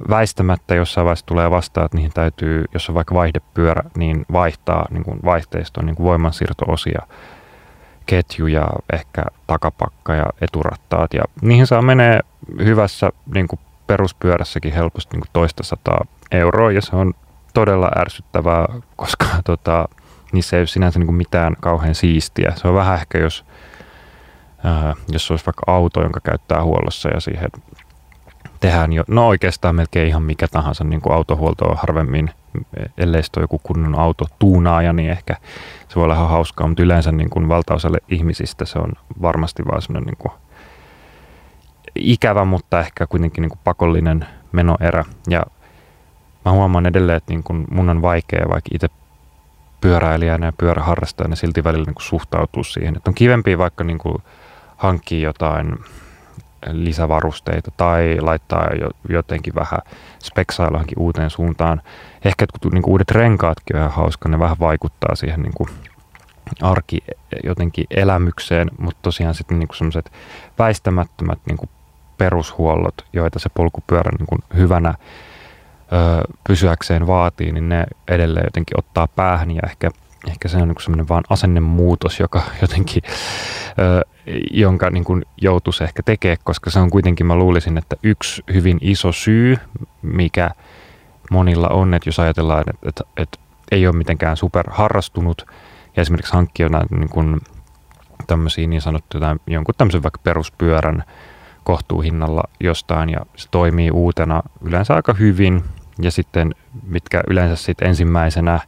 väistämättä jossain vaiheessa tulee vastaan, että niihin täytyy, jos on vaikka vaihdepyörä, niin vaihtaa niin kuin vaihteistoon niin kuin voimansiirtoosia, ketjuja, ehkä takapakka ja eturattaat. Ja niihin saa menee hyvässä niin kuin peruspyörässäkin helposti niin kuin toista sataa euroa ja se on todella ärsyttävää, koska tota, niissä ei ole sinänsä niin kuin mitään kauhean siistiä. Se on vähän ehkä, jos, ää, jos olisi vaikka auto, jonka käyttää huollossa ja siihen tehdään jo, no oikeastaan melkein ihan mikä tahansa niin kuin autohuolto on harvemmin, ellei sitten ole joku kunnon auto tuunaaja, niin ehkä se voi olla ihan hauskaa, mutta yleensä niin kuin valtaosalle ihmisistä se on varmasti vaan semmoinen niin kuin ikävä, mutta ehkä kuitenkin niin kuin pakollinen menoerä. Ja mä huomaan edelleen, että niin kuin mun on vaikea vaikka itse pyöräilijänä ja pyöräharrastajana silti välillä niin kuin suhtautua siihen. Että on kivempi vaikka niin kuin hankkia jotain lisävarusteita tai laittaa jo, jotenkin vähän speksailla uuteen suuntaan. Ehkä niin kuin uudet renkaatkin on ihan hauska, ne vähän vaikuttaa siihen niin kuin arki jotenkin elämykseen, mutta tosiaan sitten niin semmoiset väistämättömät niin kuin perushuollot, joita se polkupyörä niin kuin hyvänä ö, pysyäkseen vaatii, niin ne edelleen jotenkin ottaa päähän ja ehkä, ehkä se on niin semmoinen vaan asennemuutos, joka jotenkin, ö, jonka niin kuin joutuisi ehkä tekemään, koska se on kuitenkin, mä luulisin, että yksi hyvin iso syy, mikä monilla on, että jos ajatellaan, että, että, että ei ole mitenkään superharrastunut ja esimerkiksi hankkia niin kuin tämmöisiä niin sanottuja jonkun tämmöisen vaikka peruspyörän kohtuuhinnalla jostain ja se toimii uutena yleensä aika hyvin ja sitten mitkä yleensä sitten ensimmäisenä,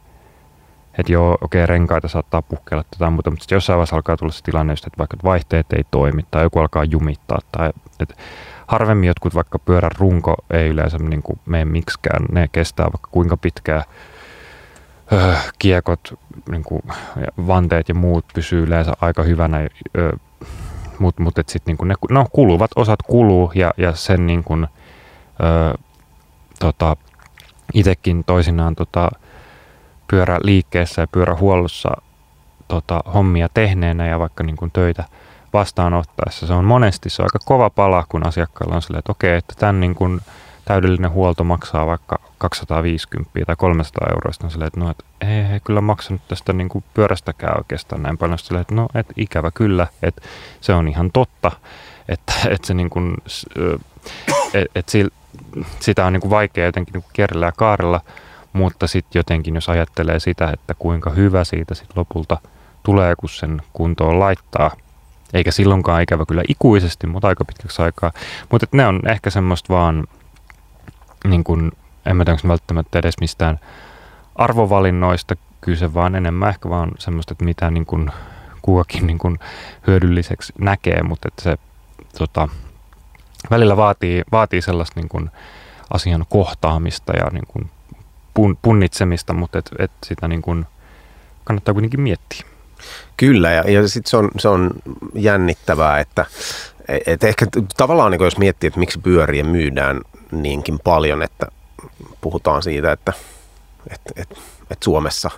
että joo, okei, okay, renkaita saattaa puhkeilla tätä muuta, mutta sitten jossain vaiheessa alkaa tulla se tilanne, että vaikka vaihteet ei toimi tai joku alkaa jumittaa tai että harvemmin jotkut vaikka pyörän runko ei yleensä niin kuin mene miksikään, ne kestää vaikka kuinka pitkään öö, kiekot, niin kuin, vanteet ja muut pysyy yleensä aika hyvänä öö, mutta mut, sitten niin ne no, kuluvat osat kuluu ja, ja sen niin kuin, ö, tota, itsekin toisinaan tota, pyöräliikkeessä ja pyörähuollossa tota, hommia tehneenä ja vaikka niin kuin töitä vastaanottaessa. Se on monesti se on aika kova pala, kun asiakkailla on silleen, että okei, että tämän niin kuin täydellinen huolto maksaa vaikka 250 tai 300 euroa. Sitten on silleen, että no, että ei, ei kyllä maksanut tästä niin kuin pyörästäkään oikeastaan näin paljon. Silleen, että no, että ikävä kyllä, että se on ihan totta, että, että se niin kuin, että, että sitä on niin kuin vaikea jotenkin niin kerrellä ja kaarella, mutta sitten jotenkin jos ajattelee sitä, että kuinka hyvä siitä sitten lopulta tulee, kun sen kuntoon laittaa, eikä silloinkaan ikävä kyllä ikuisesti, mutta aika pitkäksi aikaa. Mutta ne on ehkä semmoista vaan, niin kuin, en mä tiedä, välttämättä edes mistään arvovalinnoista kyse, vaan enemmän ehkä vaan semmoista, että mitä niin kuin, kukakin niin kuin, hyödylliseksi näkee, mutta että se tota, välillä vaatii, vaatii sellaista niin kuin, asian kohtaamista ja niin kuin, pun, punnitsemista, mutta et, et sitä niin kuin, kannattaa kuitenkin miettiä. Kyllä, ja, ja sitten se on, se on jännittävää, että et ehkä tavallaan niin jos miettii, että miksi pyöriä myydään niinkin paljon, että puhutaan siitä, että et, et, et Suomessa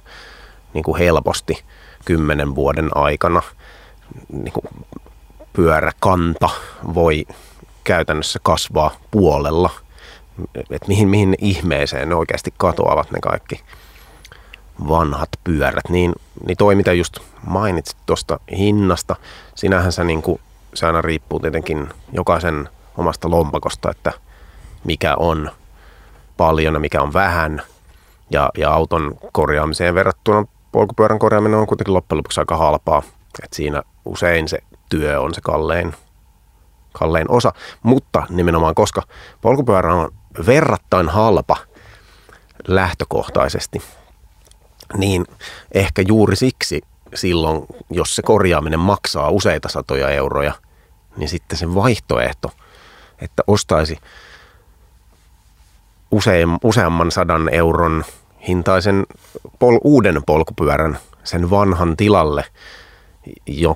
niin kuin helposti kymmenen vuoden aikana niin kuin pyöräkanta voi käytännössä kasvaa puolella. Että mihin, mihin ihmeeseen ne oikeasti katoavat ne kaikki vanhat pyörät. Niin, niin toi, mitä just mainitsit tuosta hinnasta, sinähän se, niin kuin, se aina riippuu tietenkin jokaisen omasta lompakosta, että mikä on paljon ja mikä on vähän. Ja, ja auton korjaamiseen verrattuna polkupyörän korjaaminen on kuitenkin loppujen lopuksi aika halpaa. Et siinä usein se työ on se kallein, kallein osa, mutta nimenomaan koska polkupyörä on verrattain halpa lähtökohtaisesti, niin ehkä juuri siksi silloin, jos se korjaaminen maksaa useita satoja euroja, niin sitten se vaihtoehto, että ostaisi usein, useamman sadan euron hintaisen pol, uuden polkupyörän sen vanhan tilalle,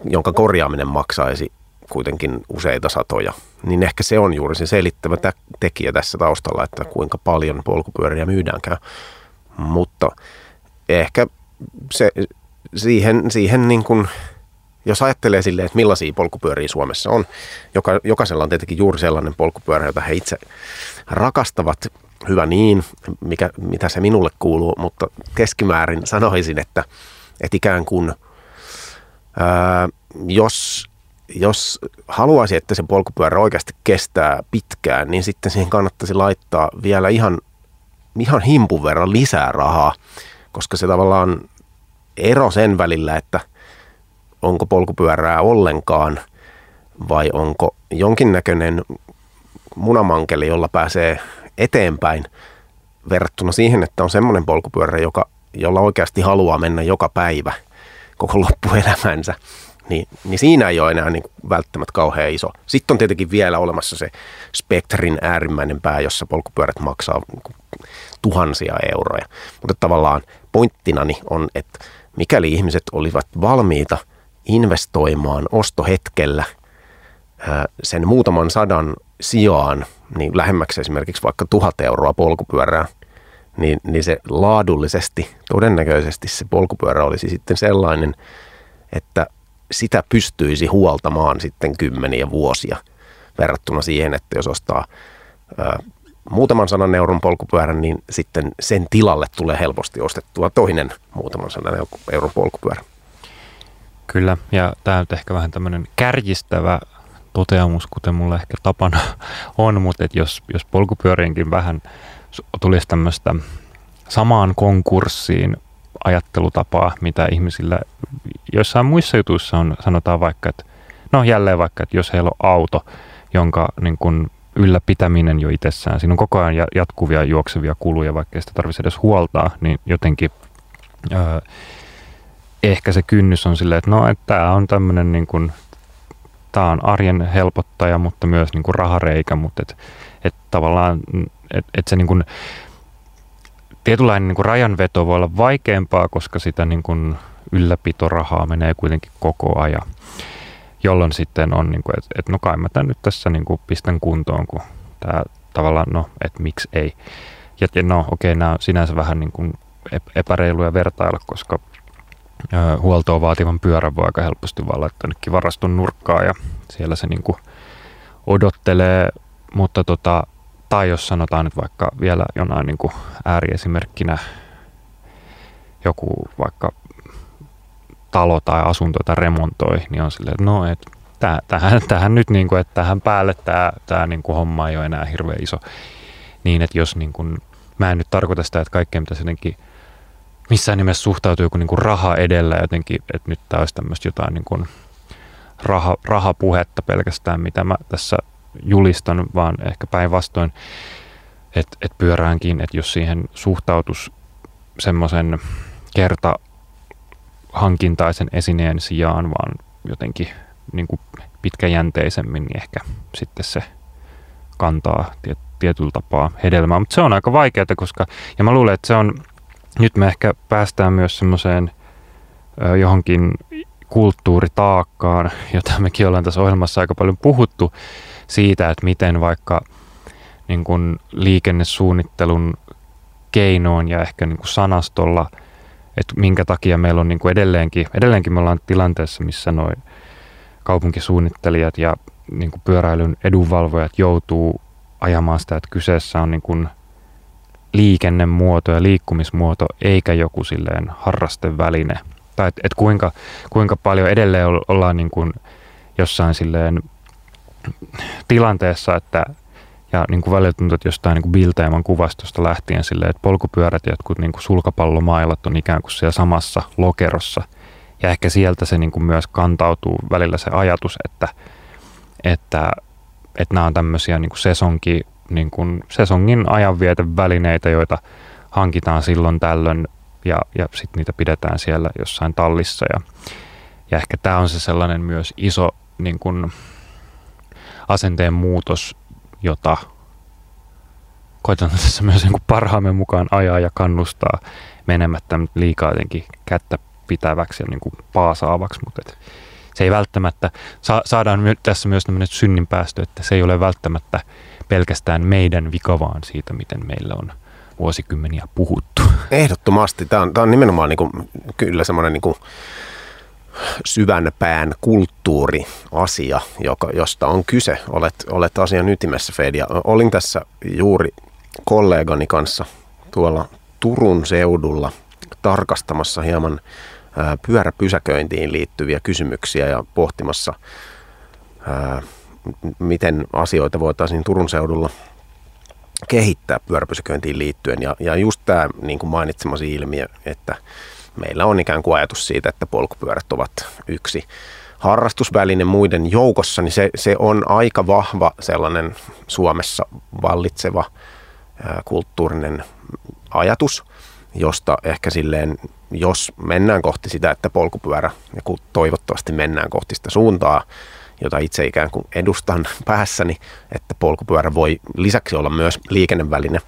jonka korjaaminen maksaisi kuitenkin useita satoja, niin ehkä se on juuri se selittävä tekijä tässä taustalla, että kuinka paljon polkupyöriä myydäänkään. Mutta ehkä se, siihen, siihen niin kuin, jos ajattelee silleen, että millaisia polkupyöriä Suomessa on, joka, jokaisella on tietenkin juuri sellainen polkupyörä, jota he itse rakastavat, hyvä niin, mikä, mitä se minulle kuuluu, mutta keskimäärin sanoisin, että, että ikään kuin ää, jos, jos haluaisi, että se polkupyörä oikeasti kestää pitkään, niin sitten siihen kannattaisi laittaa vielä ihan, ihan himpun verran lisää rahaa, koska se tavallaan ero sen välillä, että onko polkupyörää ollenkaan vai onko jonkinnäköinen munamankeli, jolla pääsee eteenpäin verrattuna siihen, että on semmoinen polkupyörä, joka, jolla oikeasti haluaa mennä joka päivä koko loppuelämänsä, niin, niin siinä ei ole enää niin välttämättä kauhean iso. Sitten on tietenkin vielä olemassa se spektrin äärimmäinen pää, jossa polkupyörät maksaa niin tuhansia euroja. Mutta tavallaan pointtinani on, että mikäli ihmiset olivat valmiita investoimaan ostohetkellä sen muutaman sadan sijaan niin lähemmäksi esimerkiksi vaikka tuhat euroa polkupyörää, niin, niin se laadullisesti, todennäköisesti se polkupyörä olisi sitten sellainen, että sitä pystyisi huoltamaan sitten kymmeniä vuosia verrattuna siihen, että jos ostaa muutaman sanan euron polkupyörän, niin sitten sen tilalle tulee helposti ostettua toinen muutaman sanan euron polkupyörä. Kyllä, ja tämä on ehkä vähän tämmöinen kärjistävä toteamus, kuten mulla ehkä tapana on, mutta että jos, jos polkupyöriinkin vähän tulisi tämmöistä samaan konkurssiin ajattelutapaa, mitä ihmisillä joissain muissa jutuissa on, sanotaan vaikka, että no jälleen vaikka, että jos heillä on auto, jonka niin kun ylläpitäminen jo itsessään, siinä on koko ajan jatkuvia juoksevia kuluja, vaikka sitä tarvitsisi edes huoltaa, niin jotenkin öö, ehkä se kynnys on silleen, että no, että tämä on tämmöinen niin kuin, tämä on arjen helpottaja, mutta myös niin kuin rahareikä, mutta et, et tavallaan, että et se niin kuin, tietynlainen niin kuin rajanveto voi olla vaikeampaa, koska sitä niin kuin ylläpitorahaa menee kuitenkin koko ajan. jolloin sitten on, niin että et no kai mä tämän nyt tässä niin kuin pistän kuntoon, kun tämä tavallaan, no, että miksi ei. Ja no okei, nämä on sinänsä vähän niin kuin epäreiluja vertailla, koska ö, huoltoa vaativan pyörän voi aika helposti vaan laittaa varaston nurkkaa ja siellä se niin kuin odottelee, mutta tota, tai jos sanotaan nyt vaikka vielä jonain niin kuin ääriesimerkkinä joku vaikka talo tai asunto tai remontoi, niin on silleen, että no, et tähän, tähän nyt, niin kuin, että tähän päälle tämä, tämä niin kuin homma ei ole enää hirveän iso. Niin, että jos niin kuin, mä en nyt tarkoita sitä, että kaikkea pitäisi jotenkin missään nimessä suhtautuu joku niin kuin raha edellä jotenkin, että nyt tämä olisi tämmöistä jotain niin kuin raha, rahapuhetta pelkästään, mitä mä tässä julistan, vaan ehkä päinvastoin, että et pyöräänkin, että jos siihen suhtautus semmoisen kerta hankintaisen esineen sijaan, vaan jotenkin niin kuin pitkäjänteisemmin, niin ehkä sitten se kantaa tiet, tietyllä tapaa hedelmää. Mutta se on aika vaikeaa, koska, ja mä luulen, että se on, nyt me ehkä päästään myös semmoiseen johonkin kulttuuritaakkaan, jota mekin ollaan tässä ohjelmassa aika paljon puhuttu siitä, että miten vaikka niin kuin liikennesuunnittelun keinoon ja ehkä niin kuin sanastolla, että minkä takia meillä on niin kuin edelleenkin, edelleenkin me ollaan tilanteessa, missä noin kaupunkisuunnittelijat ja niin kuin pyöräilyn edunvalvojat joutuu ajamaan sitä, että kyseessä on niin kuin liikennemuoto ja liikkumismuoto, eikä joku silleen harrasteväline. Tai että et kuinka, kuinka paljon edelleen ollaan niin kuin jossain silleen tilanteessa, että ja niin kuin välillä tuntuu, että jostain niin Bilteeman kuvastosta lähtien silleen, että polkupyörät ja jotkut niin kuin sulkapallomailat on ikään kuin siellä samassa lokerossa. Ja ehkä sieltä se niin kuin myös kantautuu välillä se ajatus, että, että, että nämä on tämmöisiä niin kuin sesonki, niin kuin sesongin ajanvietevälineitä, joita hankitaan silloin tällöin ja, ja sitten niitä pidetään siellä jossain tallissa. Ja, ja ehkä tämä on se sellainen myös iso niin kuin, asenteen muutos, jota koitan tässä myös niin parhaamme mukaan ajaa ja kannustaa menemättä liikaa jotenkin kättä pitäväksi ja niin kuin paasaavaksi, mutta et se ei välttämättä, sa- saadaan my- tässä myös tämmöinen synninpäästö, että se ei ole välttämättä pelkästään meidän vika, vaan siitä, miten meillä on vuosikymmeniä puhuttu. Ehdottomasti. Tämä on, tämä on nimenomaan niin kuin, kyllä semmoinen niin kuin syvän pään kulttuuriasia, joka, josta on kyse. Olet, olet asian ytimessä, Fedia. Olin tässä juuri kollegani kanssa tuolla Turun seudulla tarkastamassa hieman pyöräpysäköintiin liittyviä kysymyksiä ja pohtimassa, miten asioita voitaisiin Turun seudulla kehittää pyöräpysäköintiin liittyen. Ja, ja just tämä niin kuin mainitsemasi ilmiö, että meillä on ikään kuin ajatus siitä, että polkupyörät ovat yksi harrastusväline muiden joukossa, niin se, se on aika vahva sellainen Suomessa vallitseva ää, kulttuurinen ajatus, josta ehkä silleen, jos mennään kohti sitä, että polkupyörä, ja toivottavasti mennään kohti sitä suuntaa, jota itse ikään kuin edustan päässäni, että polkupyörä voi lisäksi olla myös liikenneväline,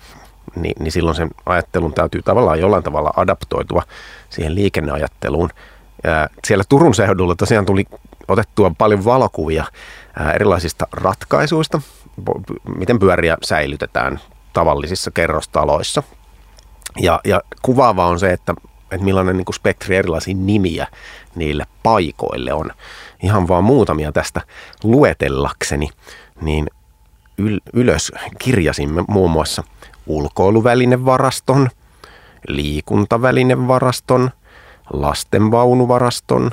niin, niin silloin sen ajattelun täytyy tavallaan jollain tavalla adaptoitua siihen liikenneajatteluun. Siellä Turun seudulla tosiaan tuli otettua paljon valokuvia erilaisista ratkaisuista, miten pyöriä säilytetään tavallisissa kerrostaloissa. Ja, ja kuvaava on se, että, että millainen niin kuin spektri erilaisia nimiä niille paikoille on. Ihan vaan muutamia tästä luetellakseni, niin yl- ylös kirjasimme muun muassa – ulkoiluvälinevaraston, liikuntavälinevaraston, lastenvaunuvaraston,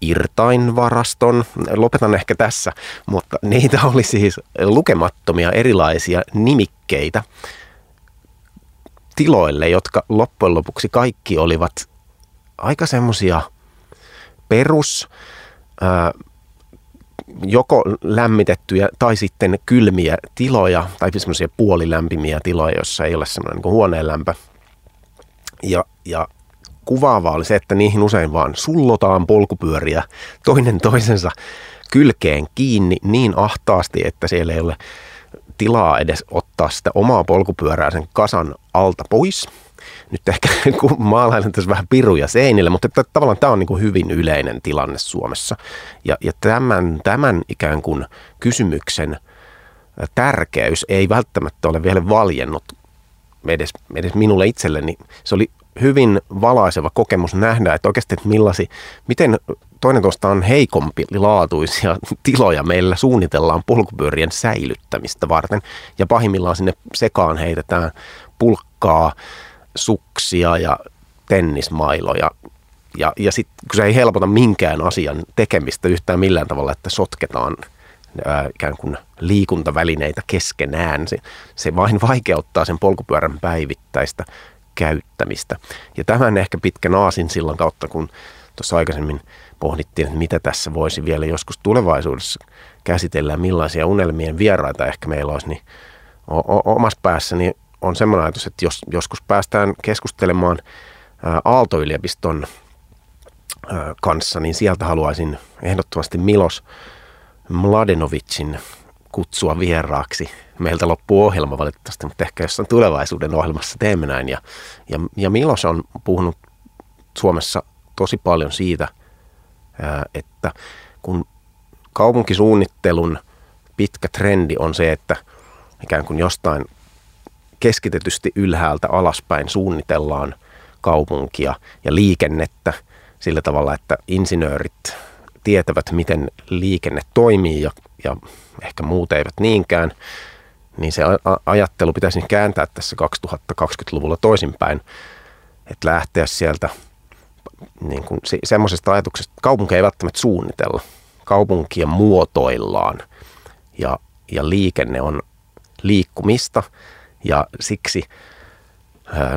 irtainvaraston. Lopetan ehkä tässä, mutta niitä oli siis lukemattomia erilaisia nimikkeitä tiloille, jotka loppujen lopuksi kaikki olivat aika semmoisia perus joko lämmitettyjä tai sitten kylmiä tiloja tai semmoisia puolilämpimiä tiloja, joissa ei ole semmoinen niin huoneen lämpö. Ja, ja kuvaavaa oli se, että niihin usein vaan sullotaan polkupyöriä toinen toisensa kylkeen kiinni niin ahtaasti, että siellä ei ole tilaa edes ottaa sitä omaa polkupyörää sen kasan alta pois. Nyt ehkä kun maalailen tässä vähän piruja seinille, mutta että tavallaan tämä on niin kuin hyvin yleinen tilanne Suomessa. Ja, ja tämän, tämän ikään kuin kysymyksen tärkeys ei välttämättä ole vielä valjennut edes, edes minulle itselleni. Se oli hyvin valaiseva kokemus nähdä, että oikeasti että millaisi, miten toinen tuosta on heikompi laatuisia tiloja meillä suunnitellaan polkupyörien säilyttämistä varten. Ja pahimmillaan sinne sekaan heitetään pulkkaa, suksia ja tennismailoja. Ja, ja sitten kun se ei helpota minkään asian tekemistä yhtään millään tavalla, että sotketaan ää, ikään kuin liikuntavälineitä keskenään, se, se vain vaikeuttaa sen polkupyörän päivittäistä käyttämistä. Ja tämän ehkä pitkän aasin sillan kautta, kun tuossa aikaisemmin pohdittiin, että mitä tässä voisi vielä joskus tulevaisuudessa käsitellä, millaisia unelmien vieraita ehkä meillä olisi, niin omassa päässäni on semmoinen ajatus, että jos joskus päästään keskustelemaan Aalto-yliopiston kanssa, niin sieltä haluaisin ehdottomasti Milos Mladenovicin kutsua vieraaksi. Meiltä loppuu ohjelma valitettavasti, mutta ehkä jossain tulevaisuuden ohjelmassa teemme näin. Ja, ja, ja Milos on puhunut Suomessa tosi paljon siitä, että kun kaupunkisuunnittelun pitkä trendi on se, että ikään kuin jostain keskitetysti ylhäältä alaspäin suunnitellaan kaupunkia ja liikennettä sillä tavalla, että insinöörit tietävät, miten liikenne toimii ja, ja ehkä muut eivät niinkään, niin se ajattelu pitäisi kääntää tässä 2020-luvulla toisinpäin, että lähteä sieltä niin kuin se, semmoisesta ajatuksesta, että kaupunki ei välttämättä suunnitella, kaupunkia muotoillaan ja, ja liikenne on liikkumista ja siksi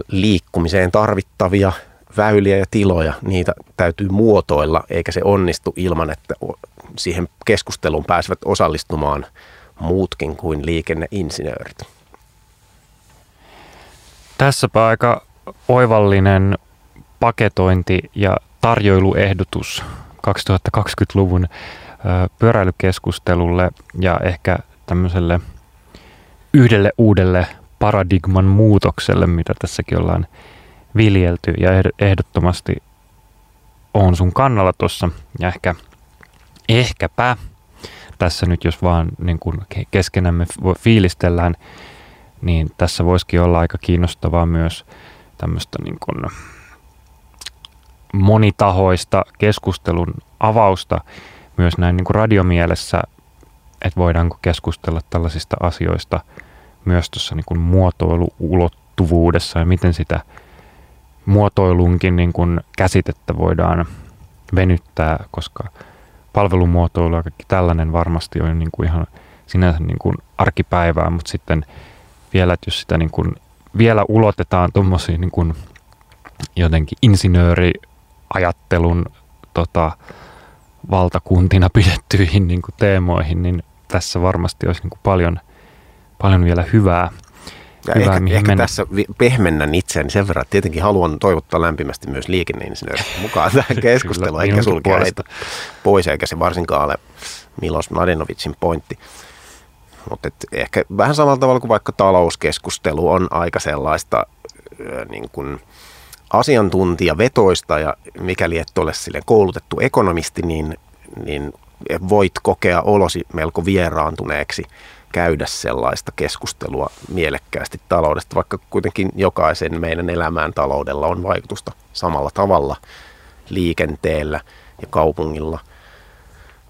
liikkumiseen tarvittavia väyliä ja tiloja, niitä täytyy muotoilla, eikä se onnistu ilman, että siihen keskusteluun pääsevät osallistumaan muutkin kuin liikenneinsinöörit. Tässäpä aika oivallinen paketointi ja tarjoiluehdotus 2020-luvun pyöräilykeskustelulle ja ehkä tämmöiselle yhdelle uudelle paradigman muutokselle, mitä tässäkin ollaan viljelty ja ehdottomasti on sun kannalla tuossa. Ja ehkä, ehkäpä tässä nyt jos vaan niin kuin keskenämme fiilistellään, niin tässä voisikin olla aika kiinnostavaa myös tämmöistä niin kuin monitahoista keskustelun avausta myös näin niin kuin radiomielessä, että voidaanko keskustella tällaisista asioista myös tuossa niin muotoiluulottuvuudessa ja miten sitä muotoilunkin niin kuin käsitettä voidaan venyttää, koska palvelumuotoilu ja kaikki tällainen varmasti on niin kuin ihan sinänsä niin kuin arkipäivää, mutta sitten vielä, että jos sitä niin kuin vielä ulotetaan tuommoisiin niin kuin jotenkin insinööri ajattelun tota, valtakuntina pidettyihin niin kuin teemoihin, niin tässä varmasti olisi niin kuin paljon, paljon vielä hyvää. Ja hyvää, ehkä, ehkä tässä pehmennän itseäni sen verran, että tietenkin haluan toivottaa lämpimästi myös liikenneinsinöörit mukaan tähän keskusteluun, eikä sulkea heitä pois, eikä se varsinkaan ole Milos Mladenovicin pointti. Mutta ehkä vähän samalla tavalla kuin vaikka talouskeskustelu on aika sellaista niin kuin, asiantuntijavetoista ja mikäli et ole sille koulutettu ekonomisti, niin, niin voit kokea olosi melko vieraantuneeksi käydä sellaista keskustelua mielekkäästi taloudesta, vaikka kuitenkin jokaisen meidän elämään taloudella on vaikutusta samalla tavalla liikenteellä ja kaupungilla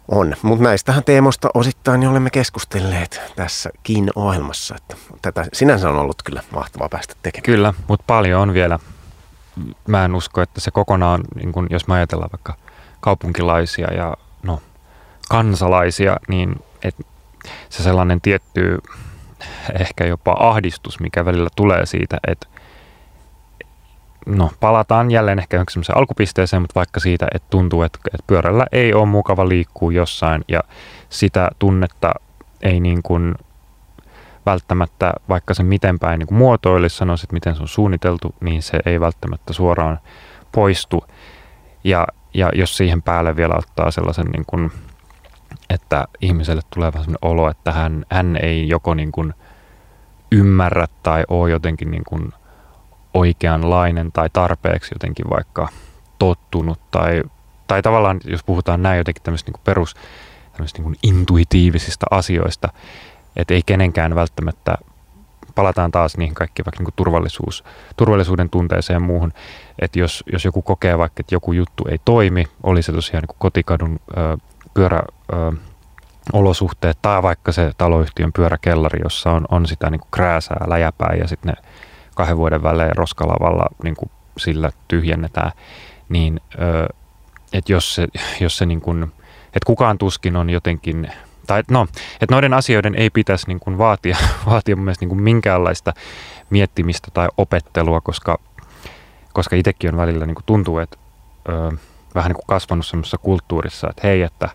on. Mutta näistähän teemoista osittain olemme keskustelleet tässäkin ohjelmassa. Että tätä sinänsä on ollut kyllä mahtavaa päästä tekemään. Kyllä, mutta paljon on vielä mä en usko, että se kokonaan, niin kun, jos mä ajatellaan vaikka kaupunkilaisia ja no, kansalaisia, niin et se sellainen tietty ehkä jopa ahdistus, mikä välillä tulee siitä, että no, palataan jälleen ehkä johonkin semmoiseen alkupisteeseen, mutta vaikka siitä, että tuntuu, että, että pyörällä ei ole mukava liikkua jossain ja sitä tunnetta ei niin kuin välttämättä, vaikka se miten päin niin muotoilisi, että miten se on suunniteltu, niin se ei välttämättä suoraan poistu. Ja, ja jos siihen päälle vielä ottaa sellaisen, niin kuin, että ihmiselle tulee vähän sellainen olo, että hän, hän ei joko niin kuin ymmärrä tai ole jotenkin niin kuin oikeanlainen tai tarpeeksi jotenkin vaikka tottunut tai, tai tavallaan jos puhutaan näin jotenkin tämmöistä niin perus tämmöistä niin intuitiivisista asioista, että ei kenenkään välttämättä palataan taas niihin kaikkiin vaikka niin turvallisuus, turvallisuuden tunteeseen ja muuhun, että jos, jos joku kokee vaikka, että joku juttu ei toimi, oli se tosiaan niin kotikadun ö, pyörä, ö, olosuhteet tai vaikka se taloyhtiön pyöräkellari, jossa on, on sitä niin kuin krääsää, läjäpää ja sitten ne kahden vuoden välein roskalavalla niin kuin sillä tyhjennetään, niin että jos se, jos se niin kuin, että kukaan tuskin on jotenkin tai no, että noiden asioiden ei pitäisi niin kuin vaatia, vaatia mun mielestä niin kuin minkäänlaista miettimistä tai opettelua, koska, koska itsekin on välillä niin kuin tuntuu, että vähän niin kuin kasvanut semmoisessa kulttuurissa, että hei, että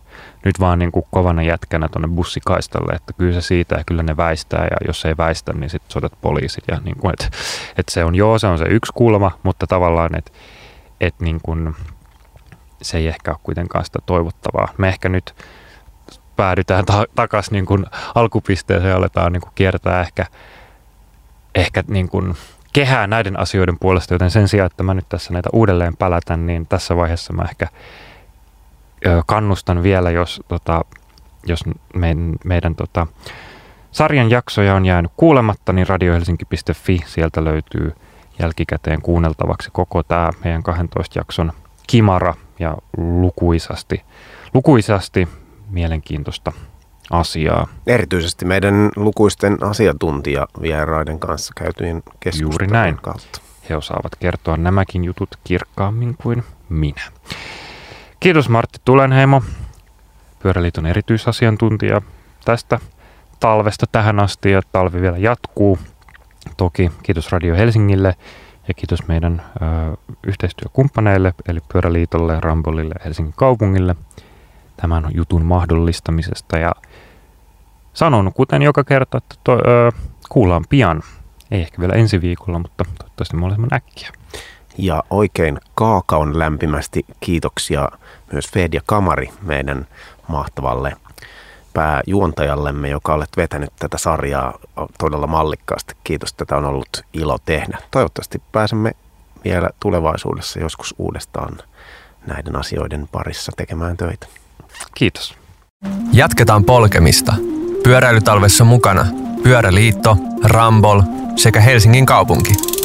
nyt vaan niin kuin kovana jätkänä tuonne bussikaistalle, että kyllä se siitä ja kyllä ne väistää ja jos ei väistä, niin sitten sodat poliisit ja niin kuin, että, että se on joo, se on se yksi kulma, mutta tavallaan, että, että niin kuin, se ei ehkä ole kuitenkaan sitä toivottavaa. Me ehkä nyt päädytään ta- takaisin niin kuin alkupisteeseen ja aletaan niin kuin kiertää ehkä, ehkä niin kuin kehää näiden asioiden puolesta, joten sen sijaan, että mä nyt tässä näitä uudelleen pälätän, niin tässä vaiheessa mä ehkä kannustan vielä, jos, tota, jos meidän, meidän tota, sarjan jaksoja on jäänyt kuulematta, niin radiohelsinki.fi, sieltä löytyy jälkikäteen kuunneltavaksi koko tämä meidän 12 jakson kimara ja lukuisasti, lukuisasti mielenkiintoista asiaa. Erityisesti meidän lukuisten asiantuntijavieraiden kanssa käytyjen keskustelujen Juuri näin. kautta. He osaavat kertoa nämäkin jutut kirkkaammin kuin minä. Kiitos Martti Tulenheimo, Pyöräliiton erityisasiantuntija tästä talvesta tähän asti ja talvi vielä jatkuu. Toki kiitos Radio Helsingille ja kiitos meidän ö, yhteistyökumppaneille eli Pyöräliitolle, Rambolille ja Helsingin kaupungille tämän jutun mahdollistamisesta ja sanon kuten joka kerta, että to, ö, kuullaan pian. Ei ehkä vielä ensi viikolla, mutta toivottavasti mahdollisimman äkkiä. Ja oikein kaakaon lämpimästi kiitoksia myös Fed ja Kamari meidän mahtavalle pääjuontajallemme, joka olet vetänyt tätä sarjaa todella mallikkaasti. Kiitos, tätä on ollut ilo tehdä. Toivottavasti pääsemme vielä tulevaisuudessa joskus uudestaan näiden asioiden parissa tekemään töitä. Kiitos. Jatketaan polkemista. Pyöräilytalvessa mukana Pyöräliitto, Rambol sekä Helsingin kaupunki.